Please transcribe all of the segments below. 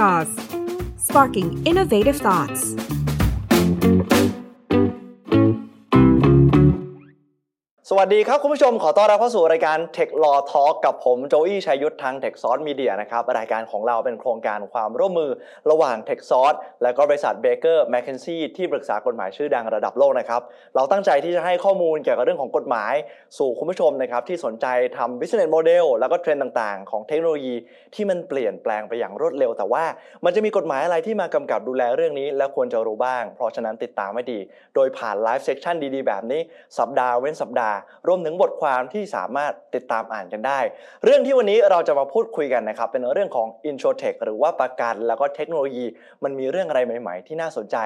Jaws sparking innovative thoughts สวัสดีครับ คุณผู้ชมขอต้อนรับเข้าสู่รายการ Tech Law Talk กับผมโจอี้ชัยยุทธทาง Tech Source Media นะครับ รายการของเราเป็นโครงการความร่วมมือระหว่าง Tech Source และก็บริษัท Baker McKenzie ที่ปรึกษากฎหมายชื่อดังระดับโลกนะครับ เราตั้งใจที่จะให้ข้อมูลเกี่ยวกับเรื่องของกฎหมาย สู่คุณผู้ชมนะครับที่สนใจทำ business model แล้วก็เทรนด์ต่างๆ ของเทคโนโลยีที่มันเปลี่ยนแปลงไปอย่างรวดเร็ว แต่ว่ามันจะมีกฎหมายอะไรที่มากำกับดูแลเรื่องนี้ และควรจะรู้บ้าง เพราะฉะนั้นติดตามให้ดี โดยผ่านไลฟ์เซ c ชันดีๆ แบบนี้สัปดาห์เว้นสัปดาห์รวมถึงบทความที่สามารถติดตามอ่านกันได้ เรื่องที่วันนี้เราจะมาพูดคุยกันนะครับ เป็นเรื่องของ i n t r o t e c h หรือว่าประกันแล้วก็เทคโนโลยี มันมีเรื่องอะไรใหม่ ๆ ที่น่าสนใจ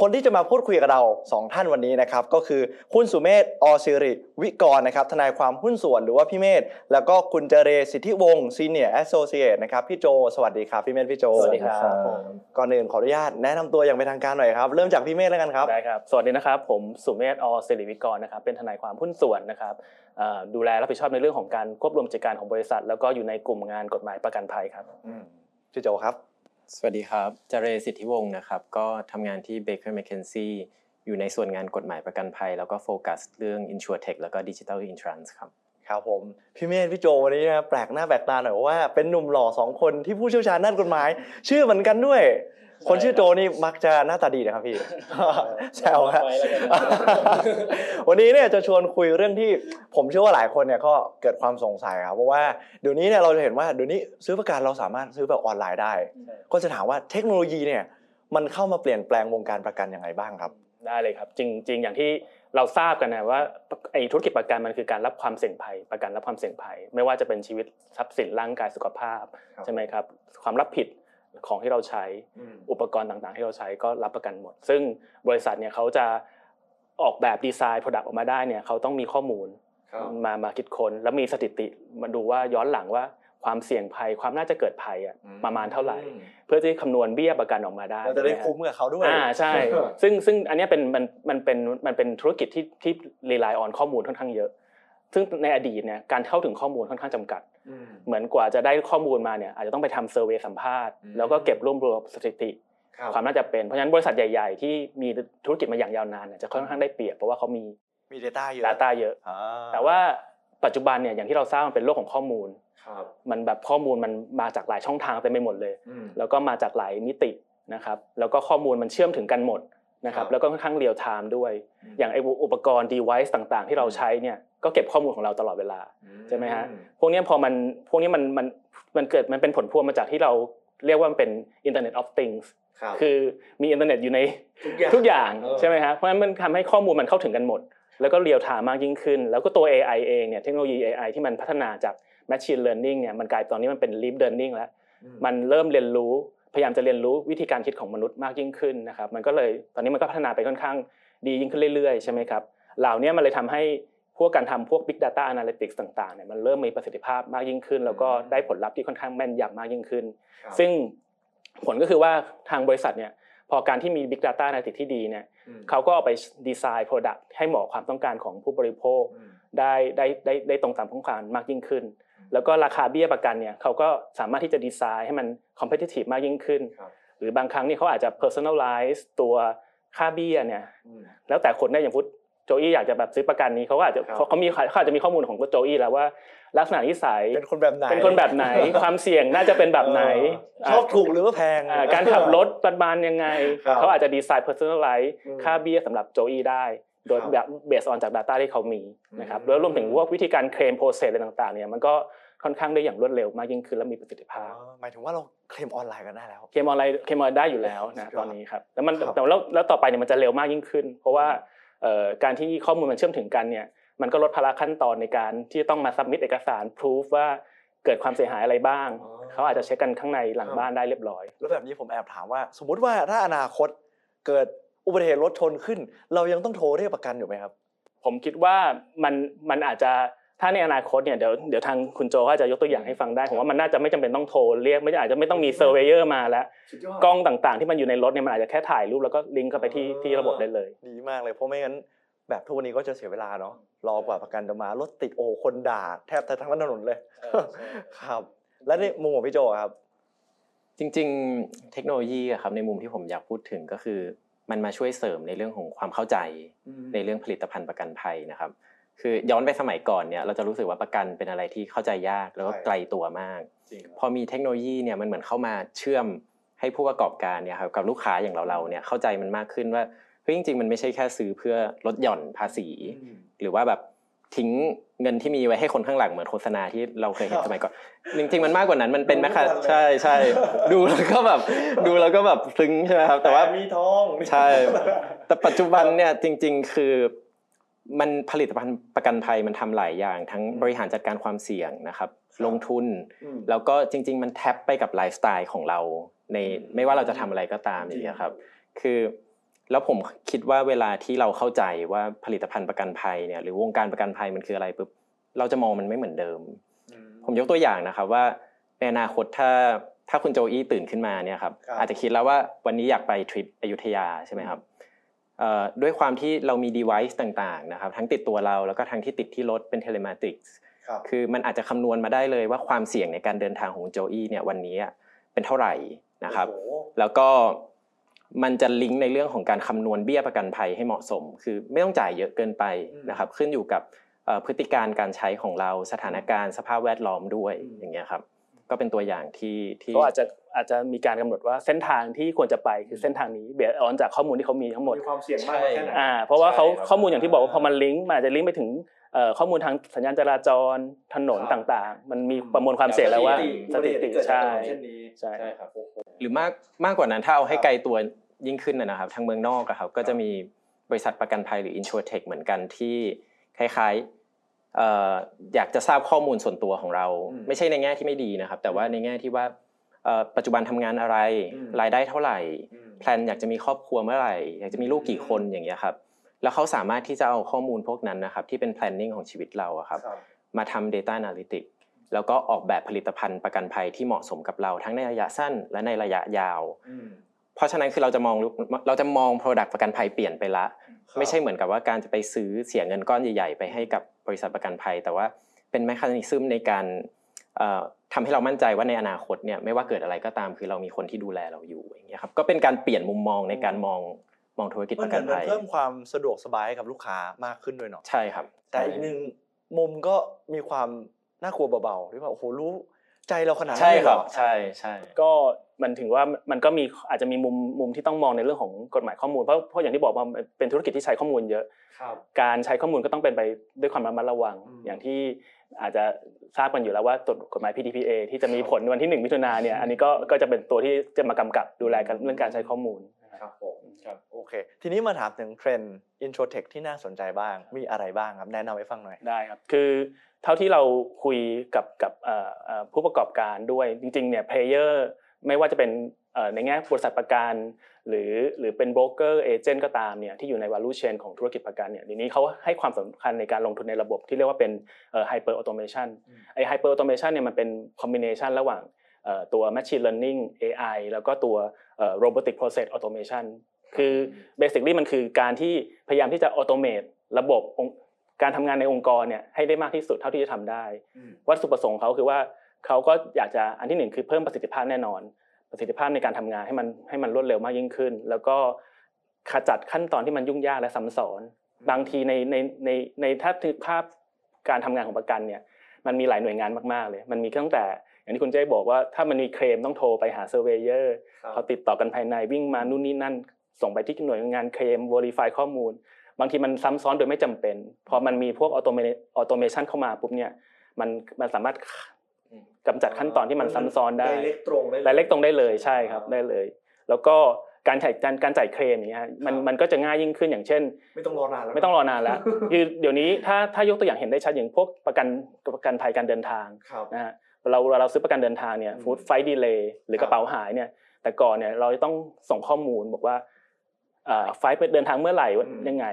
คนที่จะมาพูดคุยกับเรา 2 ท่านวันนี้นะครับ ก็คือคุณสุเมธอสิริ วิกรนะครับทนายความหุ้นส่วนหรือว่าพี่เมธแล้วก็คุณเจเรสิทธิวงศ์ซีเนียร์แอสโซเชตนะครับพี่โจ สวัสดีครับพี่เมธพี่โจสวัสดีครับผมก่อนอื่นขออนุญาตแนะนำตัวอย่างเป็นทางการหน่อยครับเริ่มจากพี่เมธแล้วกันครับได้ครับสวัสดีนะครับผมสุเมธอสิริวิกรนะครับเป็นทนายความหุ้นส่วนนะครับเอ่อดูแลรับผิดชอบในเรื่องของการควบรวมกิจการของบริษัท แล้วก็อยู่ในกลุ่มงานกฎหมายประกันภัยครับพี่โจครับ สวัสดีครับเจเรสิทธิวงศ์นะครับ ก็ทำงานที่ Baker McKenzie อยู่ในส่วนงานกฎหมายประกันภัย แล้วก็โฟกัสเรื่อง InsurTech แล้วก็ Digital Insurance ครับครับผมพี่เมธพี่โจวันนี้นะแปลกหน้าแปลกตาหน่อยเพราะว่าเป็นหนุ่มหล่อสองคนที่ผู้เชี่ยวชาญด้านกฎหมาย ชื่อเหมือนกันด้วย คนชื่อโจนี่มักจะหน้าตาดีนะครับพี่แซวครับไว้แล้วกันวันนี้เนี่ยจะชวนคุยเรื่องที่ผมเชื่อว่าหลายคนเนี่ยก็เกิดความสงสัยครับเพราะว่าเดี๋ยวนี้เนี่ยเราจะเห็นว่าเดี๋ยวนี้ซื้อประกันเราสามารถซื้อแบบออนไลน์ได้ ก็จะถามว่าเทคโนโลยีเนี่ยมันเข้ามาเปลี่ยนแปลงวงการประกันยังไงบ้างครับ ได้เลยครับ จริง ๆ อย่างที่เราทราบกันนะว่าไอ้ธุรกิจประกันมันคือการรับความเสี่ยงภัย ประกันรับความเสี่ยงภัย ไม่ว่าจะเป็นชีวิตทรัพย์สินร่างกายสุขภาพครับใช่ไหมครับความรับผิด ของที่เราใช้อุปกรณ์ต่างๆ ที่เราใช้ก็รับประกันหมด ซึ่งบริษัทเนี่ยเขาจะออกแบบดีไซน์ Product ออกมาได้เนี่ยเขาต้องมีข้อมูลมามาคิดค้นแล้วมีสถิติมาดูว่าย้อนหลังว่าความเสี่ยงภัยความน่าจะเกิดภัยอะประมาณเท่าไหร่ เพื่อที่คำนวณเบี้ยประกันออกมาได้เราจะได้ใช่หฮคุ้มกับเขาด้วยอ่าใช่ ซึ่งซึ่งอันเนี้ยเป็นมันมันเป็นมันเป็นธุรกิจที่ที่ rely on ข้อมูลค่อนข้างเยอะ ซึ่งในอดีตเนี่ยการเข้าถึงข้อมูลค่อนข้างจำกัด เหมือนกว่าจะได้ข้อมูลมาเนี่ยอาจจะต้องไปทำเซอร์เวยสัมภาษณ์อืมแล้วก็เก็บรวบรวมสถิติครับความน่าจะเป็นเพราะฉะนั้นบริษัทใหญ่ๆ ที่มีธุรกิจมาอย่างยาวนานเนี่ยจะค่อนข้างได้เปรียบเพราะว่าเขามีมี Data เยอะ Data เยอะอ่แต่ว่าปัจจุบันเนี่ยอย่างที่เราทราบมันเป็นโลกของข้อมูลครับมันแบบข้อมูลมันมาจากหลายช่องทางเต็มไปหมดเลยอืมแล้วก็มาจากหลายมิตินะครับแล้วก็ข้อมูลมันเชื่อมถึงกันหมดนะครัครับแล้วก็ค่อนข้างเรียลไทม์ด้วยอืมอย่างไออุปกรณ์ device ต่างๆ ที่เราใช้เนี่ย ก็เก็บข้อมูลของเราตลอดเวลาใช่ไหมฮะพวกเนี้ยพอมันพวกนี้มันมันมันเกิดมันเป็นผลพวงมาจากที่เราเรียกว่ามันเป็น Internet of Things ครับคือมีอินเทอร์เน็ตอยู่ในทุกอย่างทุกอย่างเออใช่ไหมฮะเพราะฉะนั้นมันทำให้ข้อมูลมันเข้าถึงกันหมด แล้วก็เรียลไทม์มากยิ่งขึ้น แล้วก็ตัว AI เองเนี่ยเทคโนโลยี AI ที่มันพัฒนาจาก Machine Learning เนี่ยมันกลายตอนนี้มันเป็น Deep Learning แล้ว มันเริ่มเรียนรู้พยายามจะเรียนรู้วิธีการคิดของมนุษย์มากยิ่งขึ้นนะครับมันก็เลยตอนนี้มันก็พัฒนาไปค่อนข้างดียิ่งขึ้นเรื่อยๆใช่ไหมครับเหล่านี้มันเลยทำให้ พวกการทำพวก Big Data Analytics ต่างๆเนี่ยมันเริ่มมีประสิทธิภาพมากยิ่งขึ้น แล้วก็ได้ผลลัพธ์ที่ค่อนข้างแม่นยำมากยิ่งขึ้นครับซึ่งผลก็คือว่าทางบริษัทเนี่ยพอการที่มี Big Data Analytics ที่ดีเนี่ยอืมเขาก็เอาไปดีไซน์ Product ให้เหมาะความต้องการของผู้บริโภคอืมได้ได้ได้ได้ตรงตามต้องการมากยิ่งขึ้น แล้วก็ราคาเบี้ยประกันเนี่ยเขาก็สามารถที่จะดีไซน์ให้มัน competitive มากยิ่งขึ้นครับหรือบางครั้งเนี่ยเขาอาจจะ personalize ตัวค่าเบี้ยเนี่ยอืมแล้วแต่คนได้อย่างพุทธ โจอี้อยากจะแบบซื้อประกันนี้เขาก็อาจจะครับเขาเขามีเขาอาจจะมีข้อมูลของโจอี้แล้วว่า ลักษณะนิสัยเป็นคนแบบไหนเป็นคนแบบไหน ความเสี่ยงน่าจะเป็นแบบไหนเออชอบถูกหรือว่าแพงอ่าการขับรถประมาณยังไงครับเขาอาจจะดีไซน์ personalize อืมค่าเบี้ยสำหรับโจอี้ได้ โดยครับแบบเบสออนจาก Data ที่เขามีนะครับอืมแล้วรวมถึงว่าวิธีการเคลมโปรเซสอะไรต่างๆเนี่ยมันก็ค่อนข้างได้อย่างรวดเร็วมากยิ่งขึ้นและมีประสิทธิอ๋อภาพหมายถึงว่าเราเคลมออนไลน์กันได้แล้วเคลมออนไลน์เคลมออนไลน์ได้อยู่แล้วสุนะดยอดตอนนี้ครับแล้วมันครับแต่แล้วแล้วต่อไปเนี่ยมันจะเร็วมากยิ่งขึ้น เพราะว่าเอ่อ การที่ข้อมูลมันเชื่อมถึงกันเนี่ยมันก็ลดภาระขั้นตอนในการที่ต้องมาซับมิ t เอกสารพ o ูฟว่าเกิดความเสียหายอะไรบ้างอ๋อเขาอาจจะเช็คกันข้างในหลังบ้านได้เรียบร้อย แล้วแบบนี้ผมแอบถามว่า สมมุติว่าถ้าอนาคตเกิดอุบัติเหตุรถชนขึ้น เรายังต้องโทรเรียกประกันอยู่ไหมครับ ผมคิดว่ามันมันอาจจะ ถ้าในอนาคตเนี่ยเดี๋ยวเดี๋ยวทางคุณโจก็อาจจะยกตัวอย่างให้ฟังได้ผมว่ามันน่าจะไม่จำเป็นต้องโทรเรียกไม่อาจจะไม่ต้องมี surveyor มาแล้วกล้องต่างๆ ที่มันอยู่ในรถเนี่ยมันอาจจะแค่ถ่ายรูปแล้วก็ลิงก์เข้าไปที่ที่ระบบได้เลย ดีมากเลยเพราะไม่งั้นแบบทุกวันนี้ก็จะเสียเวลาเนาะรอกว่าประกันจะมารถติดโอคนด่า แทบจะทั้งถนนเลยครับ และในมุมของพี่โจครับ จริง ๆ เทคโนโลยีอะครับในมุมที่ผมอยากพูดถึงก็คือ มันมาช่วยเสริมในเรื่องของความเข้าใจในเรื่องผลิตภัณฑ์ประกันภัยนะครับ คือย้อนไปสมัยก่อนเนี่ยเราจะรู้สึกว่าประกันเป็นอะไรที่เข้าใจยากแล้วก็ไกลตัวมาก พอมีเทคโนโลยีเนี่ยมันเหมือนเข้ามาเชื่อมให้ผู้ประกอบการเนี่ยครับกับลูกค้าอย่างเราเราเนี่ยเข้าใจมันมากขึ้นว่าเฮ้ยจริง ๆ มันไม่ใช่แค่ซื้อเพื่อลดหย่อนภาษี หรือว่าแบบทิ้งเงินที่มีไว้ให้คนข้างหลังเหมือนโฆษณาที่เราเคยเห็นสมัยก่อนจริงๆมันมากกว่านั้นมันเป็นแมคคาใช่ใช่ดูแล้วก็แบบดูแล้วก็แบบซึ้งใช่ไหมครับแต่ว่ามีทองใช่ แต่ปัจจุบันเนี่ยจริง ๆ คือ มันผลิตภัณฑ์ประกันภัยมันทำหลายอย่าง ทั้งบริหารจัดการความเสี่ยงนะครับ ลงทุน แล้วก็จริง ๆ มันแท็บไปกับไลฟ์สไตล์ของเรา ในไม่ว่าเราจะทำอะไรก็ตามอย่างเงี้ยครับ คือแล้วผมคิดว่าเวลาที่เราเข้าใจว่าผลิตภัณฑ์ประกันภัยเนี่ยหรือวงการประกันภัยมันคืออะไรปุ๊บเราจะมองมันไม่เหมือนเดิม ผมยกตัวอย่างนะครับว่าในอนาคตถ้าถ้าคุณโจอี้ตื่นขึ้นมาเนี่ยครับอาจจะคิดแล้วว่าวันนี้อยากไปทริปอยุธยาใช่ไหมครับ ด้วยความที่เรามี device ต่างๆนะครับทั้งติดตัวเราแล้วก็ทั้งที่ติดที่รถเป็น telematics คือมันอาจจะคำนวณมาได้เลยว่าความเสี่ยงในการเดินทางของโจอี้เนี่ยวันนี้เป็นเท่าไหร่นะครับ แล้วก็มันจะลิงก์ในเรื่องของการคำนวณเบี้ยประกันภัยให้เหมาะสม คือไม่ต้องจ่ายเยอะเกินไปนะครับ ขึ้นอยู่กับพฤติการการใช้ของเราสถานการณ์สภาพแวดล้อมด้วยอย่างเงี้ยครับ ก็เป็นตัวอย่างที่ที่ก็อาจจะอาจจะมีการกำหนดว่าเส้นทางที่ควรจะไปคือเส้นทางนี้เบียดออนจากข้อมูลที่เขามีทั้งหมดมีความเสี่ยงมากแค่ไหนอ่าเพราะว่าเขาข้อมูลอย่างที่บอกว่าพอมันลิงก์มันอาจจะลิงก์ไปถึงข้อมูลทางสัญญาณจราจรถนนต่างๆ มันมีประมวลความเสี่ยงแล้วว่าสถิติใช่ใช่ครับหรือมากมากกว่านั้นถ้าเอาให้ไกลตัวยิ่งขึ้นนะครับทางเมืองนอกครับก็จะมีบริษัทประกันภัยหรือ InsurTech เหมือนกันที่คล้ายๆ อยากจะทราบข้อมูลส่วนตัวของเรา ไม่ใช่ในแง่ที่ไม่ดีนะครับ แต่ว่าในแง่ที่ว่าปัจจุบันทำงานอะไร รายได้เท่าไหร่แพลนอยากจะมีครอบครัวเมื่อไหร่ อยากจะมีลูกกี่คนอย่างเงี้ยครับ แล้วเขาสามารถที่จะเอาข้อมูลพวกนั้นนะครับ ที่เป็น planning ของชีวิตเราครับ มาทำ data analytics แล้วก็ออกแบบผลิตภัณฑ์ประกันภัยที่เหมาะสมกับเราทั้งในระยะสั้นและในระยะยาว เพราะฉะนั้นคือเราจะมองเราจะมอง Product ประกันภัยเปลี่ยนไปละ ไม่ใช่เหมือนกับว่าการจะไปซื้อเสียเงินก้อนใหญ่ๆ ไปให้กับบริษัทประกันภัย แต่ว่าเป็นแมคานิซึมในการทำให้เรามั่นใจว่าในอนาคตเนี่ยไม่ว่าเกิดอะไรก็ตามคือเรามีคนที่ดูแลเราอยู่อย่างเงี้ยครับก็เป็นการเปลี่ยนมุมมองในการมองมองธุรกิจประกันภัยเพิ่มความสะดวกสบายให้กับลูกค้ามากขึ้นด้วยเนาะใช่ครับ แต่อีกหนึ่งมุมก็มีความน่ากลัวเบาๆที่ว่าโอ้โหรู้ ใจเราขนาดนั้นใช่ครับใช่ใช่ก็มันถึงว่ามันก็มีอาจจะมีมุมมุมที่ต้องมองในเรื่องของกฎหมายข้อมูลเพราะเพราะอย่างที่บอกว่าเป็นธุรกิจที่ใช้ข้อมูลเยอะการใช้ข้อมูลก็ต้องเป็นไปด้วยความระมัดระวัง อย่างที่อาจจะทราบกันอยู่แล้วว่าตกฎหมาย PDPA ที่จะมีผลวันที่ 1 มิถุนาเนี่ยอันนี้ก็ก็จะเป็นตัวที่จะมากำกับดูแลกันเรื่องการใช้ข้อมูลครับผม ครับโอเค ทีนี้มาถามถึงเทรนด์ Introtech ที่น่าสนใจบ้าง มีอะไรบ้างครับ แนะนำให้ฟังหน่อย ได้ครับ คือเท่าที่เราคุยกับกับผู้ประกอบการด้วยจริงๆเนี่ย player ไม่ว่าจะเป็นในแง่บริษัทประกัน หรือหรือเป็นโบรกเกอร์ agent ก็ตามเนี่ยที่อยู่ใน value chain ของธุรกิจประกันเนี่ยเดี๋ยวนี้เขาให้ความสำคัญในการลงทุนในระบบที่เรียกว่าเป็น hyper automation ไอ้ hyper automation เนี่ยมันเป็น combination ระหว่างตัว machine learning AI แล้วก็ตัว robotic process automation คือ basically มันคือการที่พยายามที่จะ automate ระบบการทำงานในองค์กรเนี่ยให้ได้มากที่สุดเท่าที่จะทำได้ วัตถุประสงค์เขาคือว่าเขาก็อยากจะอันที่หนึ่งคือเพิ่มประสิทธิภาพแน่นอน ประสิทธิภาพในการทำงานให้มันให้มันรวดเร็วมากยิ่งขึ้น แล้วก็ขจัดขั้นตอนที่มันยุ่งยากและซ้าซ้อนบางทีในในในในถ้าถึภาพการทำงานของประกันเนี่ยมันมีหลายหน่วยงานมากๆเลย มันมีตั้งแต่ อย่างที่คุณโจบอกว่าถ้ามันมีเคลมต้องโทรไปหา surveyorเขาติดต่อกันภายในวิ่งมานู่นนี่นั่น ส่งไปที่หน่วยงานเคลม verify ข้อมูล บางทีมันซ้ำซ้อนโดยไม่จำเป็น พอมันมีพวก automa- automation เข้ามาปุ๊บเนี่ยมันมันสามารถกำจัดขั้นตอนที่มันซ้ำซ้อนได้เล็กตรงได้เล็กตรงได้เลยใช่ครับได้เลย แล้วก็การจ่ายการการจ่ายเคลมอย่างเงี้ยมันมันก็จะง่ายยิ่งขึ้นอย่างเช่น ไม่ต้องรอนานแล้วไม่ต้องรอนานแล้วคือเดี๋ยวนี้ถ้าถ้ายกตัวอย่างเห็นได้ชัดอย่างพวกประกันประกันภัยการเดินทางนะฮะเราเราซื้อประกันเดินทางเนี่ยพวก flight delay หรือกระเป๋าหายเนี่ยแต่ก่อนเนี่ยเราจะต้องส่งข้อมูลบอกว่า ไฟไปเดินทางเมื่อไหร่ยังไง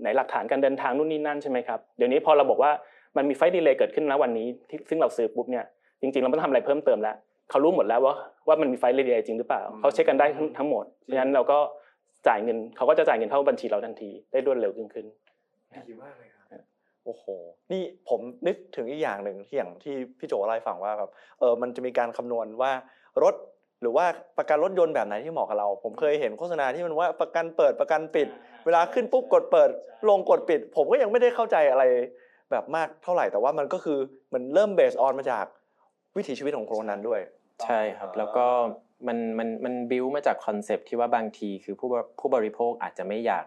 ไหนหลักฐานการเดินทางนู่นนี่นั่นใช่ไหมครับเดี๋ยวนี้พอเราบอกว่ามันมี flight delay เกิดขึ้นแล้ววันนี้ซึ่งเราซื้อปุ๊บเนี่ยจริงๆเราไม่ต้องทำอะไรเพิ่มเติมแล้วเขารู้หมดแล้วว่าว่ามันมี flight delay จริงหรือเปล่าเขาเช็คกันได้ทั้งหมดเพราะฉะนั้นเราก็จ่ายเงินเขาก็จะจ่ายเงินเข้าบัญชีเราทันทีได้รวดเร็วขึ้นขึ้นดีมากเลยครับโอ้โห นี่ผมนึกถึงอีกอย่างหนึ่งที่อย่างที่พี่โจเล่าให้ฟังว่าแบบเออมันจะมีการคำนวณว่ารถ หรือว่าประกันรถยนต์แบบไหนที่เหมาะกับเรา ผมเคยเห็นโฆษณาที่มันว่าประกันเปิดประกันปิด เวลาขึ้นปุ๊บกดเปิด ลงกดปิด ผมก็ยังไม่ได้เข้าใจอะไรแบบมากเท่าไหร่แต่ว่ามันก็คือมันเริ่มเบสออนมาจากวิถีชีวิตของคนนั้นด้วย ใช่ครับ แล้วก็มันมันมันบิวมาจากคอนเซปที่ว่าบางทีคือผู้ผู้บริโภคอาจจะไม่อยาก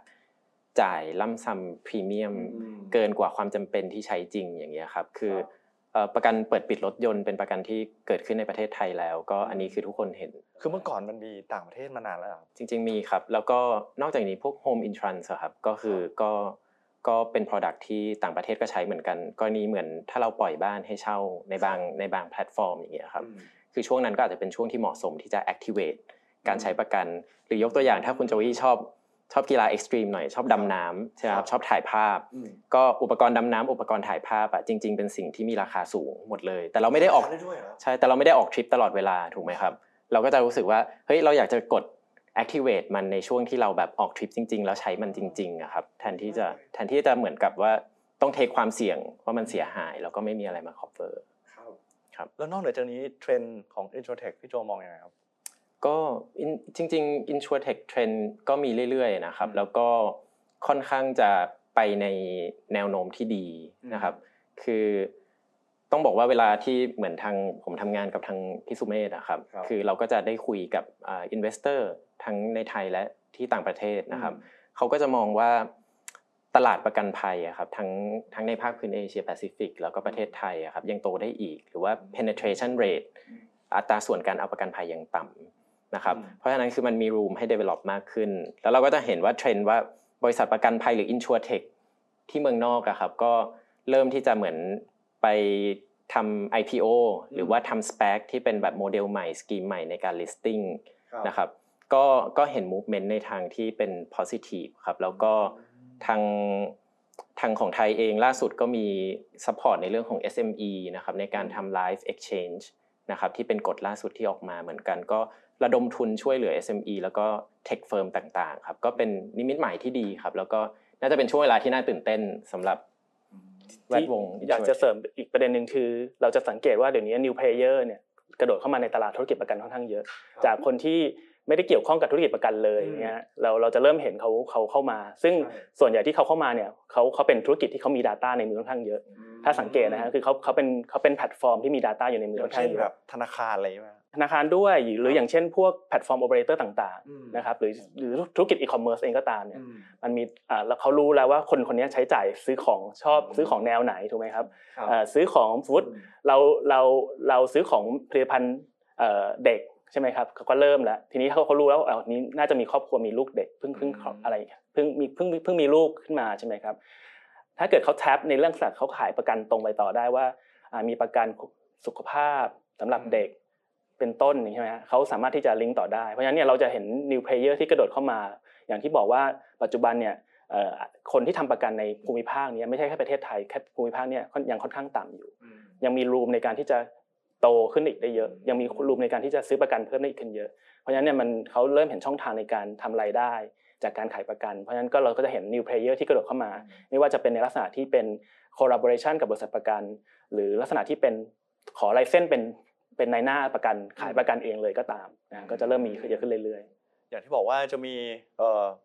จ่ายล่ำซ้ำพรีเมียม เกินกว่าความจำเป็นที่ใช้จริงอย่างเงี้ยครับ คือ ประกันเปิดปิดรถยนต์เป็นประกันที่เกิดขึ้นในประเทศไทยแล้ว ก็อันนี้คือทุกคนเห็น คือเมื่อก่อนมันมีต่างประเทศมานานแล้วจริง ๆ มีครับ แล้วก็นอกจากนี้พวก Home Insurance ครับก็คือก็ก็เป็น Product ที่ต่างประเทศก็ใช้เหมือนกันก็นี้เหมือนถ้าเราปล่อยบ้านให้เช่าในบางในบางแพลตฟอร์มอย่างเงี้ยครับคือช่วงนั้นก็อาจจะเป็นช่วงที่เหมาะสมที่จะ activate การใช้ประกัน หรือยกตัวอย่างถ้าคุณโจวี่ชอบ ชอบกีฬาเอ็กซ์ตรีมหน่อยชอบดำน้ำใช่ไหมครับชอบถ่ายภาพ ก็อุปกรณ์ดำน้ำอุปกรณ์ถ่ายภาพอะจริง ๆ เป็นสิ่งที่มีราคาสูงหมดเลย แต่เราไม่ได้ออกใช่แต่เราไม่ได้ออกทริปตลอดเวลาถูกไหมครับ เราก็จะรู้สึกว่าเฮ้ยเราอยากจะกด activate มันในช่วงที่เราแบบออกทริปจริง ๆ แล้วใช้มันจริงๆอะครับแทนที่จะแทนที่จะเหมือนกับว่าต้องเทคความเสี่ยงว่ามันเสียหาย แล้วก็ไม่มีอะไรมา cover ครับแล้วนอกเหนือจากนี้เทรนด์ของ InsurTech พี่โจมองยังไงครับ ก็จริงๆ InsurTech Trend ก็มีเรื่อยๆนะครับ แล้วก็ค่อนข้างจะไปในแนวโน้มที่ดีนะครับ คือต้องบอกว่าเวลาที่เหมือนทางผมทำงานกับทางพิสุเมธนะครับ คือเราก็จะได้คุยกับ investor ทั้งในไทยและที่ต่างประเทศนะครับเขาก็จะมองว่าตลาดประกันภัยครับทั้งทั้งในภาคพื้นเอเชียแปซิฟิกแล้วก็ประเทศไทยครับยังโตได้อีก หรือว่า penetration rate อัตราส่วนการเอาประกันภัยยังต่ำ นะครับเพราะฉะนั้นคือมันมี room ให้ develop มากขึ้น แล้วเราก็จะเห็นว่าเทรนด์ว่าบริษัทประกันภัยหรือ insurtech ที่เมืองนอกอะครับก็เริ่มที่จะเหมือนไปทำ IPO หรือว่าทำ SPAC ที่เป็นแบบโมเดลใหม่ scheme ใหม่ในการ listing นะครับก็ก็เห็น movement ในทางที่เป็น positive ครับแล้วก็ทางทางของไทยเองล่าสุดก็มี support ในเรื่องของ SME นะครับในการทำ live exchange นะครับที่เป็นกฎล่าสุดที่ออกมาเหมือนกันก็ ระดมทุนช่วยเหลือ SME แล้วก็ tech firm ต่างๆครับก็เป็นนิมิตหมายที่ดีครับ แล้วก็น่าจะเป็นช่วงเวลาที่น่าตื่นเต้นสำหรับแวดวงอยากจะเสริมอีกประเด็นหนึ่งคือ เราจะสังเกตว่าเดี๋ยวนี้ new player เนี่ยกระโดดเข้ามาในตลาดธุรกิจประกันค่อนข้างเยอะ จากคนที่ไม่ได้เกี่ยวข้องกับธุรกิจประกันเลยเนี่ยเราเราจะเริ่มเห็นเขาเขาเข้ามา ซึ่งส่วนใหญ่ที่เขาเข้ามาเนี่ยเขาเขาเป็นธุรกิจที่เขามี Data ในมือค่อนข้างเยอะ ถ้าสังเกตนะฮะคือเขาเขาเป็นเขาเป็นแพลตฟอร์มที่มี Data อยู่ในมือค่อนข้างเยอะแบบธนาคารอะไรไหม ธนาคารด้วย หรืออย่างเช่นพวกแพลตฟอร์มโอเปอเรเตอร์ต่างๆนะครับหรือหรือธุรกิจอีคอมเมิร์ซเองก็ตามเนี่ยมันมีอ่าแล้วเขารู้แล้วว่าคนคนนี้ใช้จ่ายซื้อของชอบซื้อของแนวไหนถูกไหมครับซื้อของฟุตเราเราเราซื้อของผลิตภัณฑ์เด็กใช่ไหมครับเขาก็เริ่มแล้ว ทีนี้เขาเขารู้แล้วอ๋อนี้น่าจะมีครอบครัวมีลูกเด็กเพิ่งเพิ่งอะไรเพิ่งมีเพิ่งเพิ่งมีลูกขึ้นมาใช่ไหมครับ ถ้าเกิดเขาแท็บในเรื่องสัตว์เขาขายประกันตรงไปต่อได้ว่ามีประกันสุขภาพสำหรับเด็ก เป็นต้นใช่ไหมฮะเขาสามารถที่จะลิงก์ต่อได้ เพราะฉะนั้นเนี่ยเราจะเห็น new player ที่กระโดดเข้ามา อย่างที่บอกว่าปัจจุบันเนี่ยคนที่ทำประกันในภูมิภาคนี้ไม่ใช่แค่ประเทศไทยแค่ภูมิภาคเนี่ยยังค่อนข้างต่ำอยู่ ยังมีรูมในการที่จะโตขึ้นอีกได้เยอะ ยังมีรูมในการที่จะซื้อประกันเพิ่มได้อีกขึ้นเยอะ เพราะฉะนั้นเนี่ยมันเขาเริ่มเห็นช่องทางในการทำรายได้ จากการขายประกัน เพราะฉะนั้นก็เราก็จะเห็น new player ที่กระโดดเข้ามา ไม่ว่าจะเป็นในลักษณะที่เป็น collaboration กับบริษัทประกัน หรือลักษณะที่เป็นขอไลเซนเป็น เป็นในหน้าประกันขายประกันเองเลยก็ตามนะก็จะเริ่มมีเยอะขึ้นเรื่อยๆ อย่างที่บอกว่าจะมี